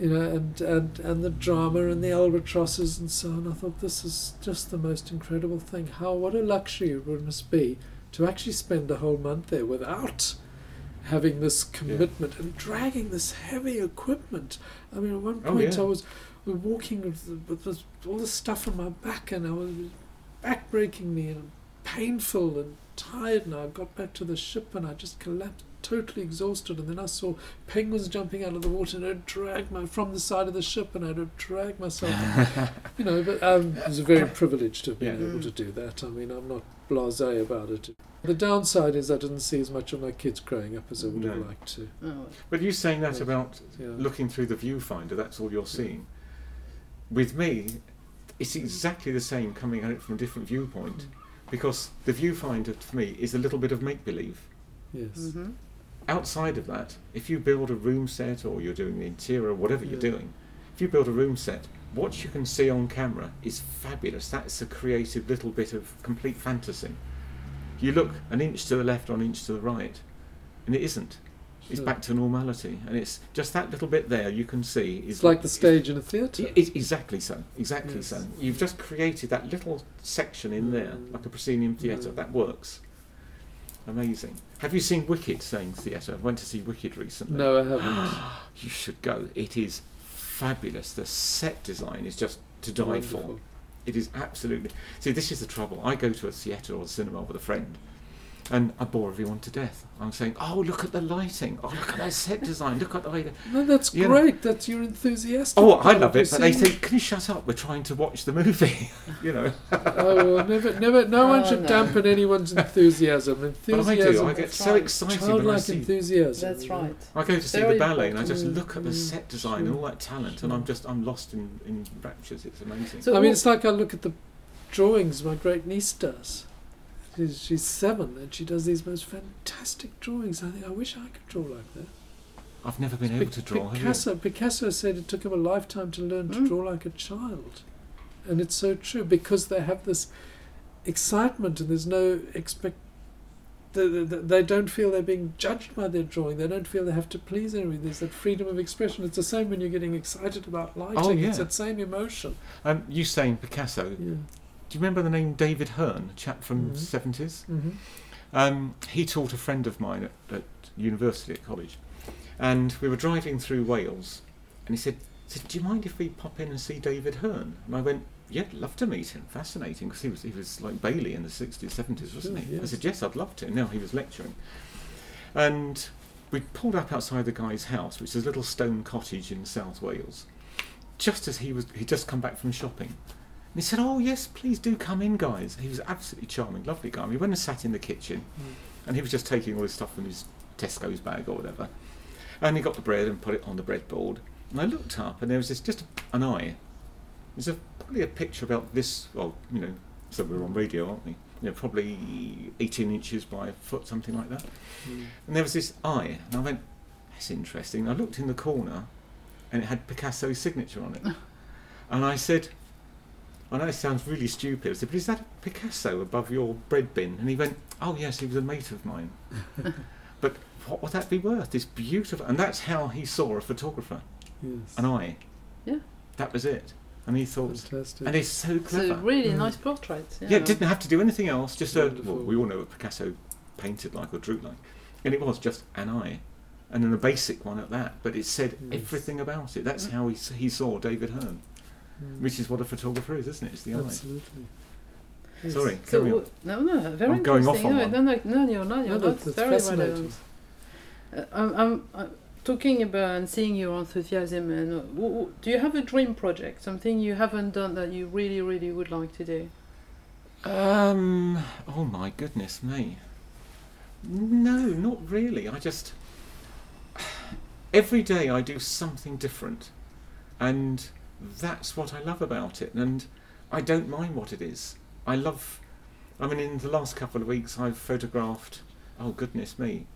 you know and and and the drama and the albatrosses and so on. I thought this is just the most incredible thing. How what a luxury it would must be to actually spend a whole month there without having this commitment and dragging this heavy equipment. I mean, at one oh, point yeah. I was walking with, with this, all this stuff on my back, and I was back breaking me and painful and tired. And I got back to the ship, and I just collapsed, totally exhausted. And then I saw penguins jumping out of the water, and I'd drag my from the side of the ship, and I'd drag myself. you know, but um, it was a very privilege to have been Yeah. able to do that. I mean, I'm not blasé about it. The downside is I didn't see as much of my kids growing up as I would have liked to. Oh, But you saying that Yes. about Yeah. looking through the viewfinder, that's all you're seeing. With me, it's exactly the same coming at it from a different viewpoint. Because the viewfinder to me is a little bit of make believe. Yes. mhm. Outside of that, if you build a room set or you're doing the interior, whatever you're doing, if you build a room set, what you can see on camera is fabulous. That's a creative little bit of complete fantasy. You look an inch to the left or an inch to the right, and it isn't. It's Sure. back to normality, and it's just that little bit there you can see is It's like the stage in a theatre. exactly so. Exactly Yes. so. You've just created that little section in there, Mm. like a proscenium theatre. Mm. That works. Amazing. Have you seen Wicked saying theatre? I went to see Wicked recently. No, I haven't. You should go. It is fabulous. The set design is just to die for. It is absolutely. See, this is the trouble. I go to a theatre or a cinema with a friend, and I bore everyone to death. I'm saying, "Oh, look at the lighting. Oh, look at that set design. Look at the way." No, that's You know- great. That's you're enthusiastic. Oh, I love it, but they seen- say, "Can you shut up? We're trying to watch the movie." you know. oh, well, never, never. No one Oh, should no. dampen anyone's enthusiasm. But I Enthusiasm, do. I get That's so right. excited when I childlike see. enthusiasm. That's right. I go to see Very the ballet and I just look at the Mm, set design and all that talent, and I'm just I'm lost in in raptures. It's amazing. So I mean, it's like I look at the drawings my great niece does. She's, she's seven and she does these most fantastic drawings. I think I wish I could draw like that. I've never been able Pic- to draw. have you? Picasso, Picasso said it took him a lifetime to learn to Mm. draw like a child, and it's so true because they have this excitement and there's no expect. They, they, they don't feel they're being judged by their drawing. They don't feel they have to please anyone. There's that freedom of expression. It's the same when you're getting excited about lighting. Oh, yeah. It's that same emotion. Um, you saying Picasso? Yeah. Do you remember the name David Hurn, a chap from Mhm. 70s? Mm-hmm. Um, he taught a friend of mine at, at university at college, and we were driving through Wales, and he said, said, "Do you mind if we pop in and see David Hurn?" And I went, "Yeah, love to meet him. Fascinating, because he was he was like Bailey in the 60s, 70s, wasn't Sure, he?" I said, "Yes, I'd love to." No, he was lecturing, and we pulled up outside the guy's house, which is a little stone cottage in South Wales. Just as he was, he'd just come back from shopping. And he said, "Oh yes, please do come in, guys." He was absolutely charming, lovely guy. We went and sat in the kitchen, hmm. and he was just taking all his stuff from his Tesco's bag or whatever. And he got the bread and put it on the breadboard. And I looked up, and there was this just an eye. There's a, probably a picture about this. Well, you know, so we're on radio, aren't we? You know, probably 18 inches by a foot, something like that. Hmm. And there was this eye, and I went, "That's interesting." I looked in the corner, and it had Picasso's signature on it. and I said, "I know it sounds really stupid." I said, "But is that Picasso above your bread bin?" And he went, "Oh yes, he was a mate of mine." but what would that be worth? This beautiful, and that's how he saw a photographer, Yes. an eye. Yeah. That was it. And he thought, Fantastic. and it's so It's clever. a really Mm. nice portrait. Yeah, Yeah, it didn't have to do anything else. Just a. Well, we all know what Picasso painted like or drew like, and it was just an eye. and then a basic one at that. But it said Yes. everything about it. That's Mm. how he he saw David Hurn, Mm. which is what a photographer is, isn't it? It's the eye. Absolutely. Yes. Sorry, So carry on. w- no, no, very I'm going off interesting. on no, one. no, no, no, you're not. You're No, not. that- that's very fascinating. relevant. Uh, I'm, I'm, i talking about and seeing your enthusiasm. And uh, w- w- do you have a dream project? Something you haven't done that you really, really would like to do? Um. Oh my goodness me. No, not really. I just every day I do something different, and that's what I love about it. And I don't mind what it is. I love. I mean, in the last couple of weeks, I've photographed. Oh goodness me,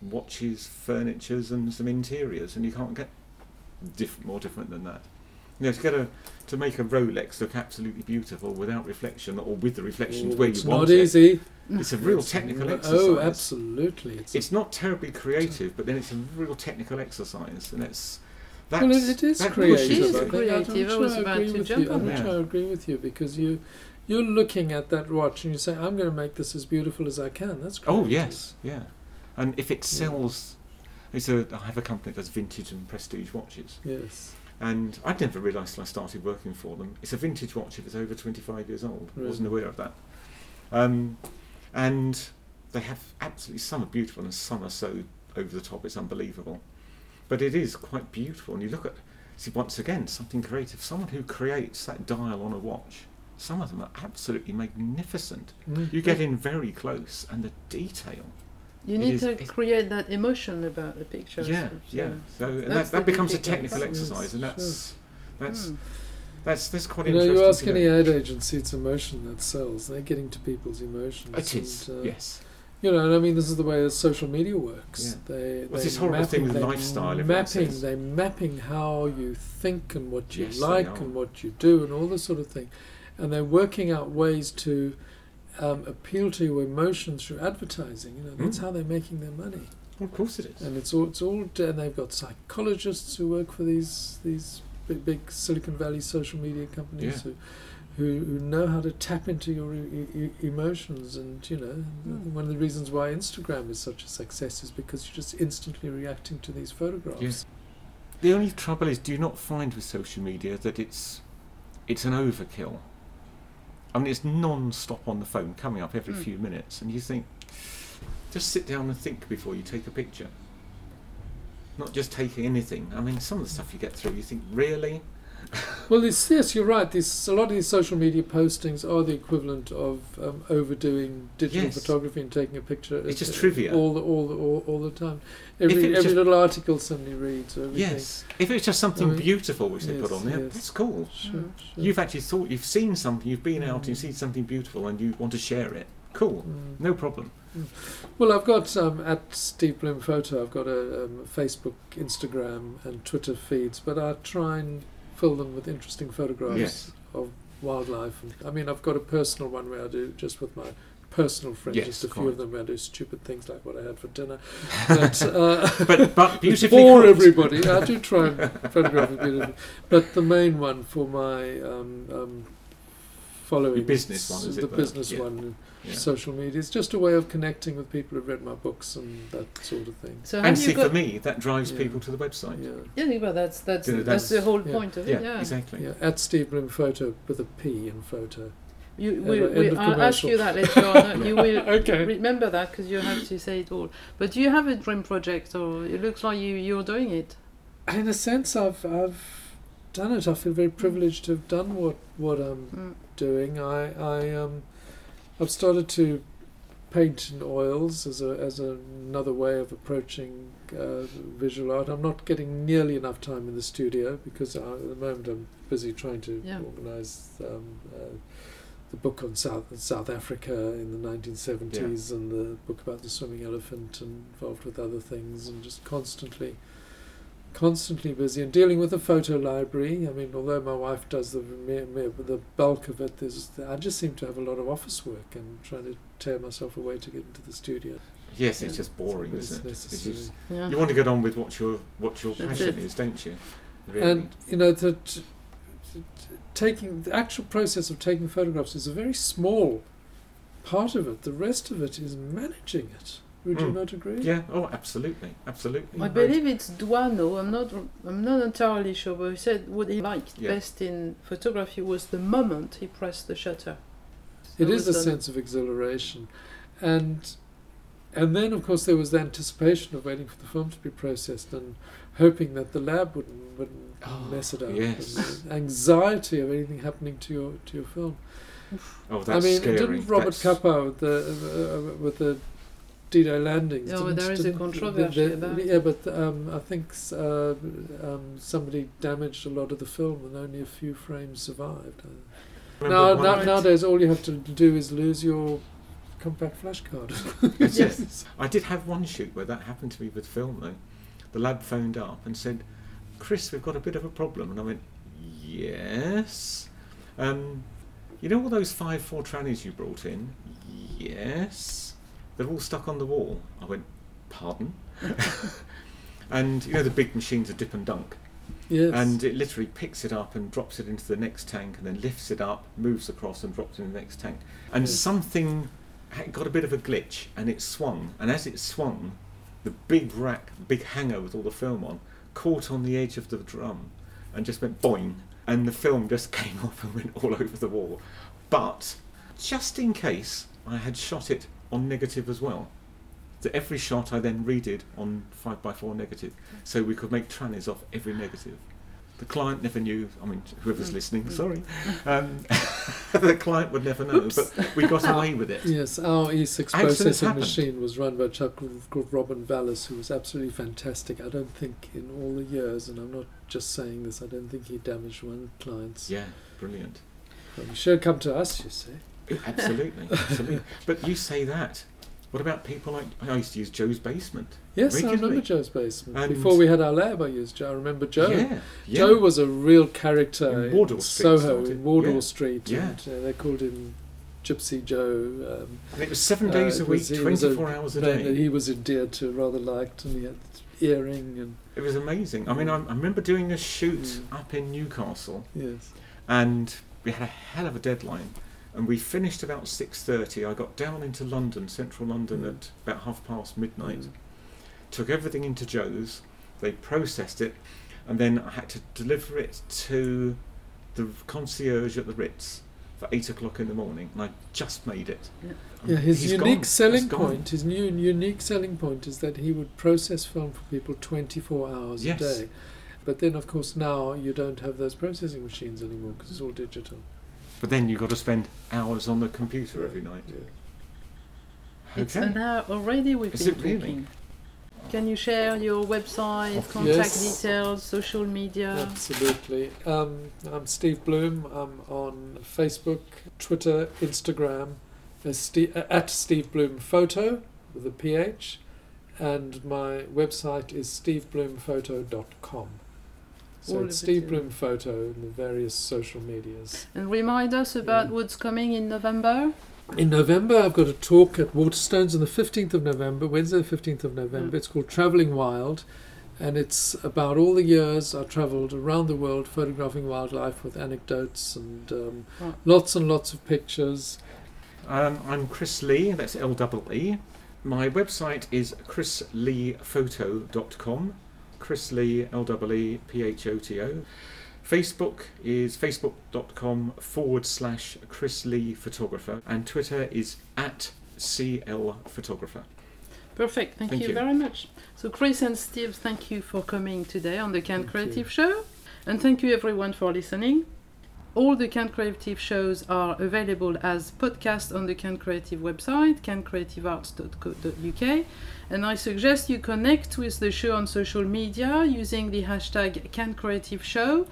watches, furnitures, and some interiors, and you can't get diff- more different than that. You know, to get a to make a Rolex look absolutely beautiful without reflection or with the reflections Oh, where you want it. It's not easy. It's a real technical not- oh, exercise. Oh, absolutely. It's, It's not terribly creative, but then it's a real technical exercise, and it's that's well, it, it is that creative. pushes It is I it. creative. I'm I was about agree to with jump you. on I'm that. sure I agree with you because you you're looking at that watch and you say, "I'm going to make this as beautiful as I can." That's Oh yes, yeah. And if it sells, it's a I have a company that does vintage and prestige watches, Yes. and I'd never realised till I started working for them. It's a vintage watch if it's over 25 years old. I wasn't aware of that. Um, and they have absolutely some are beautiful and some are so over the top. It's unbelievable. But it is quite beautiful, and you look at see once again something creative. Someone who creates that dial on a watch. Some of them are absolutely magnificent. Mm. You get in very close, and the detail. You It need is- to create that emotion about the picture. Yeah, so- yeah. So and that, that becomes a technical Yes, exercise, and that's that's Hmm. that's that's quite You know, interesting. you ask any ad agency, it's emotion that sells. They're getting to people's emotions. It is, and, uh, yes. You know, and I mean, this is the way that social media works. Yeah. They, Well, they this horrible mapping, thing with lifestyle, mapping, says. they mapping how you think and what you Yes, like and what you do and all this sort of thing, and they're working out ways to um, appeal to your emotions through advertising. You know, that's Mm. how they're making their money, Well, of course it is. and it's all it's all and they've got psychologists who work for these these big, big Silicon Valley social media companies Yeah. who. Who, who know how to tap into your e- e- emotions and you know Mm. one of the reasons why Instagram is such a success is because you're just instantly reacting to these photographs. Yes. The only trouble is, do you not find with social media that it's it's an overkill? I mean, it's non-stop on the phone, coming up every Mm. few minutes, and you think, just sit down and think before you take a picture. Not just taking anything. I mean, some of the stuff you get through, you think, really? Well, it's, yes, you're right. These, a lot of these social media postings are the equivalent of um, overdoing digital Yes. photography and taking a picture. It's just uh, trivia. all the, all, the, all, all the time. Every every just- little article somebody reads. Everything. Yes. If it's just something I mean, beautiful which they put on there, yes. that's cool. Sure, Mm. sure. You've actually thought, you've seen something, you've been out and you've Mm. seen something beautiful, and you want to share it. Cool. Mm. No problem. Well, I've got um, at Steve Bloom Photo. I've got a um, Facebook, Instagram, and Twitter feeds, but I try and fill them with interesting photographs Yes. of wildlife. And, I mean, I've got a personal one where I do just with my personal friends, Yes, just a few of them where I do stupid things like what I had for dinner. But, uh, But but beautifully for everybody. I do try and photograph it beautifully. But the main one for my um, um, following Your business one, is the it, business one Yeah. Social media. It's just a way of connecting with people who've read my books and that sort of thing. So And see, got? for me, that drives Yeah. people to the website. Yeah, yeah, well, that's that's You know, that's, the whole yeah. point of Yeah, it. Yeah. exactly. yeah. At Steve Bloom Photo with a P in photo. You, we, but we, I'll ask you that later on. You will Okay. remember that because you have to say it all. But do you have a dream project, or it looks like you you're doing it? In a sense, I've I've done it. I feel very privileged to have done what what I'm Mm. doing. I I um I've started to paint in oils as a as another way of approaching uh, visual art. I'm not getting nearly enough time in the studio because I, at the moment I'm busy trying to Yeah. organise um, uh, the book on South South Africa in the 1970s and the book about the swimming elephant and involved with other things and just constantly constantly busy and dealing with the photo library. I mean, although my wife does the me- me- the bulk of it, there's I just seem to have a lot of office work and trying to tear myself away to get into the studio. Yes, it's just boring, But it's isn't it? It's just- Yeah. you want to get on with what your what your That's passion it. is, don't you? Really. And you know, the, t- t- taking the actual process of taking photographs is a very small part of it. The rest of it is managing it. Would you Mm. not agree? Yeah. Oh, absolutely, absolutely. I believe it's Doisneau. I'm not. I'm not entirely sure, but he said what he liked Yeah. best in photography was the moment he pressed the shutter. It So is a it's done- sense of exhilaration, and and then of course there was the anticipation of waiting for the film to be processed and hoping that the lab wouldn't wouldn't Oh, mess it up. yes. anxiety of anything happening to your to your film. Oh, that's I mean, scary. didn't Robert That's- Capa with the uh, with the D-Day landings? Yeah, but didn't- there is a didn't- controversy the- about. Yeah, but um, I think uh, um, somebody damaged a lot of the film, and only a few frames survived. Now, one now, nowadays, all you have to do is lose your compact flash card. Yes. Yes. I did have one shoot where that happened to me with film though. The lab phoned up and said, "Chris, we've got a bit of a problem," and I went, "Yes." Um, you know all those five four trannies you brought in? Yes. They're all stuck on the wall. I went, "Pardon?" and you know the big machines of dip and dunk, Yes. and it literally picks it up and drops it into the next tank, and then lifts it up, moves across, and drops it in the next tank. And Yes. something got a bit of a glitch, and it swung. And as it swung, the big rack, big hanger with all the film on, caught on the edge of the drum, and just went boing, and the film just came off and went all over the wall. But just in case, I had shot it on negative as well. So every shot I then redid on 5x4 negative, so we could make trannies off every negative. The client never knew, I mean, whoever's Mm. listening, Mm. sorry. Um, the client would never know, Oops. but we got away with it. Yes, our E6 Accidents processing happen. machine was run by a chap called called Robin Vallis, who was absolutely fantastic. I don't think in all the years, and I'm not just saying this, I don't think he damaged one client's. Yeah, brilliant. Well, you should come to us, you see. Absolutely, absolutely. But you say that. What about people like I used to use Joe's basement? Yes, I remember Joe's basement. And- Before we had our lab, I used Joe. I remember Joe. Yeah, yeah. Joe was a real character In Street Soho, started, in Wardour yeah. Street. Yeah. And, uh, they called him Gypsy Joe. Um, and it was seven uh, days a week, was- was a twenty-four hours a name that day. he was endeared to, rather liked, and he had earring and It was amazing. I mean, I, I remember doing a shoot Mm. up in Newcastle, yes. and we had a hell of a deadline. And we finished about six thirty. I got down into London, central London, Mm. at about half past midnight. Mm. took everything into Joe's, they processed it, and then I had to deliver it to the concierge at the Ritz for eight o'clock in the morning, and I just made it. Yeah. Yeah, his unique gone. selling point, his new unique selling point is that he would process film for people 24 hours Yes. a day. But then, of course, now you don't have those processing machines anymore because it's all digital. But then you've got to spend hours on the computer every night. It's Okay. an hour already we've Is been it really? talking. Can you share your website, contact Yes. details, social media? Absolutely. Um, I'm Steve Bloom. I'm on Facebook, Twitter, Instagram, as Steve, uh, at Steve Bloom Photo with a PH, and my website is stevebloomphoto.com. So All it's Steve yeah. Bloom Photo in the various social medias. And remind us about Mm. what's coming in November. In November, I've got a talk at Waterstones on the 15th of November, Wednesday, the 15th of November. Mm. It's called Travelling Wild, and it's about all the years I travelled around the world photographing wildlife with anecdotes and um, Right. lots and lots of pictures. Um, I'm Chris Lee, that's L double E. My website is chrisleephoto.com. Chris Lee, L double E P H O T O. Facebook is facebook.com forward slash Chris Lee Photographer, and Twitter is at CL Photographer. Perfect. Thank, Thank you, you. very much. So, Chris and Steve, thank you for coming today on the Kent Thank Creative you. Show. And thank you, everyone, for listening. All the Kent Creative shows are available as podcasts on the Kent Creative website, kentcreativearts.co.uk. And I suggest you connect with the show on social media using the hashtag Kent Creative Show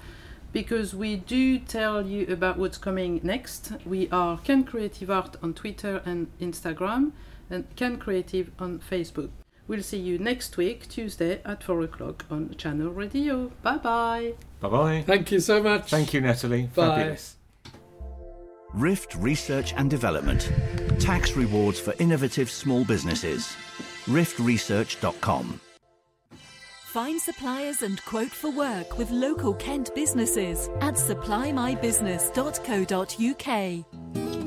because we do tell you about what's coming next. We are Kent Creative Art on Twitter and Instagram and Kent Creative on Facebook. We'll see you next week, Tuesday at 4 o'clock on Channel Radio. Bye bye. Bye bye. Thank you so much. Thank you, Natalie. Bye. Fabulous. Rift Research and Development. Tax rewards for innovative small businesses. riftresearch.com. Find suppliers and quote for work with local Kent businesses at supply.mybusiness.co.uk.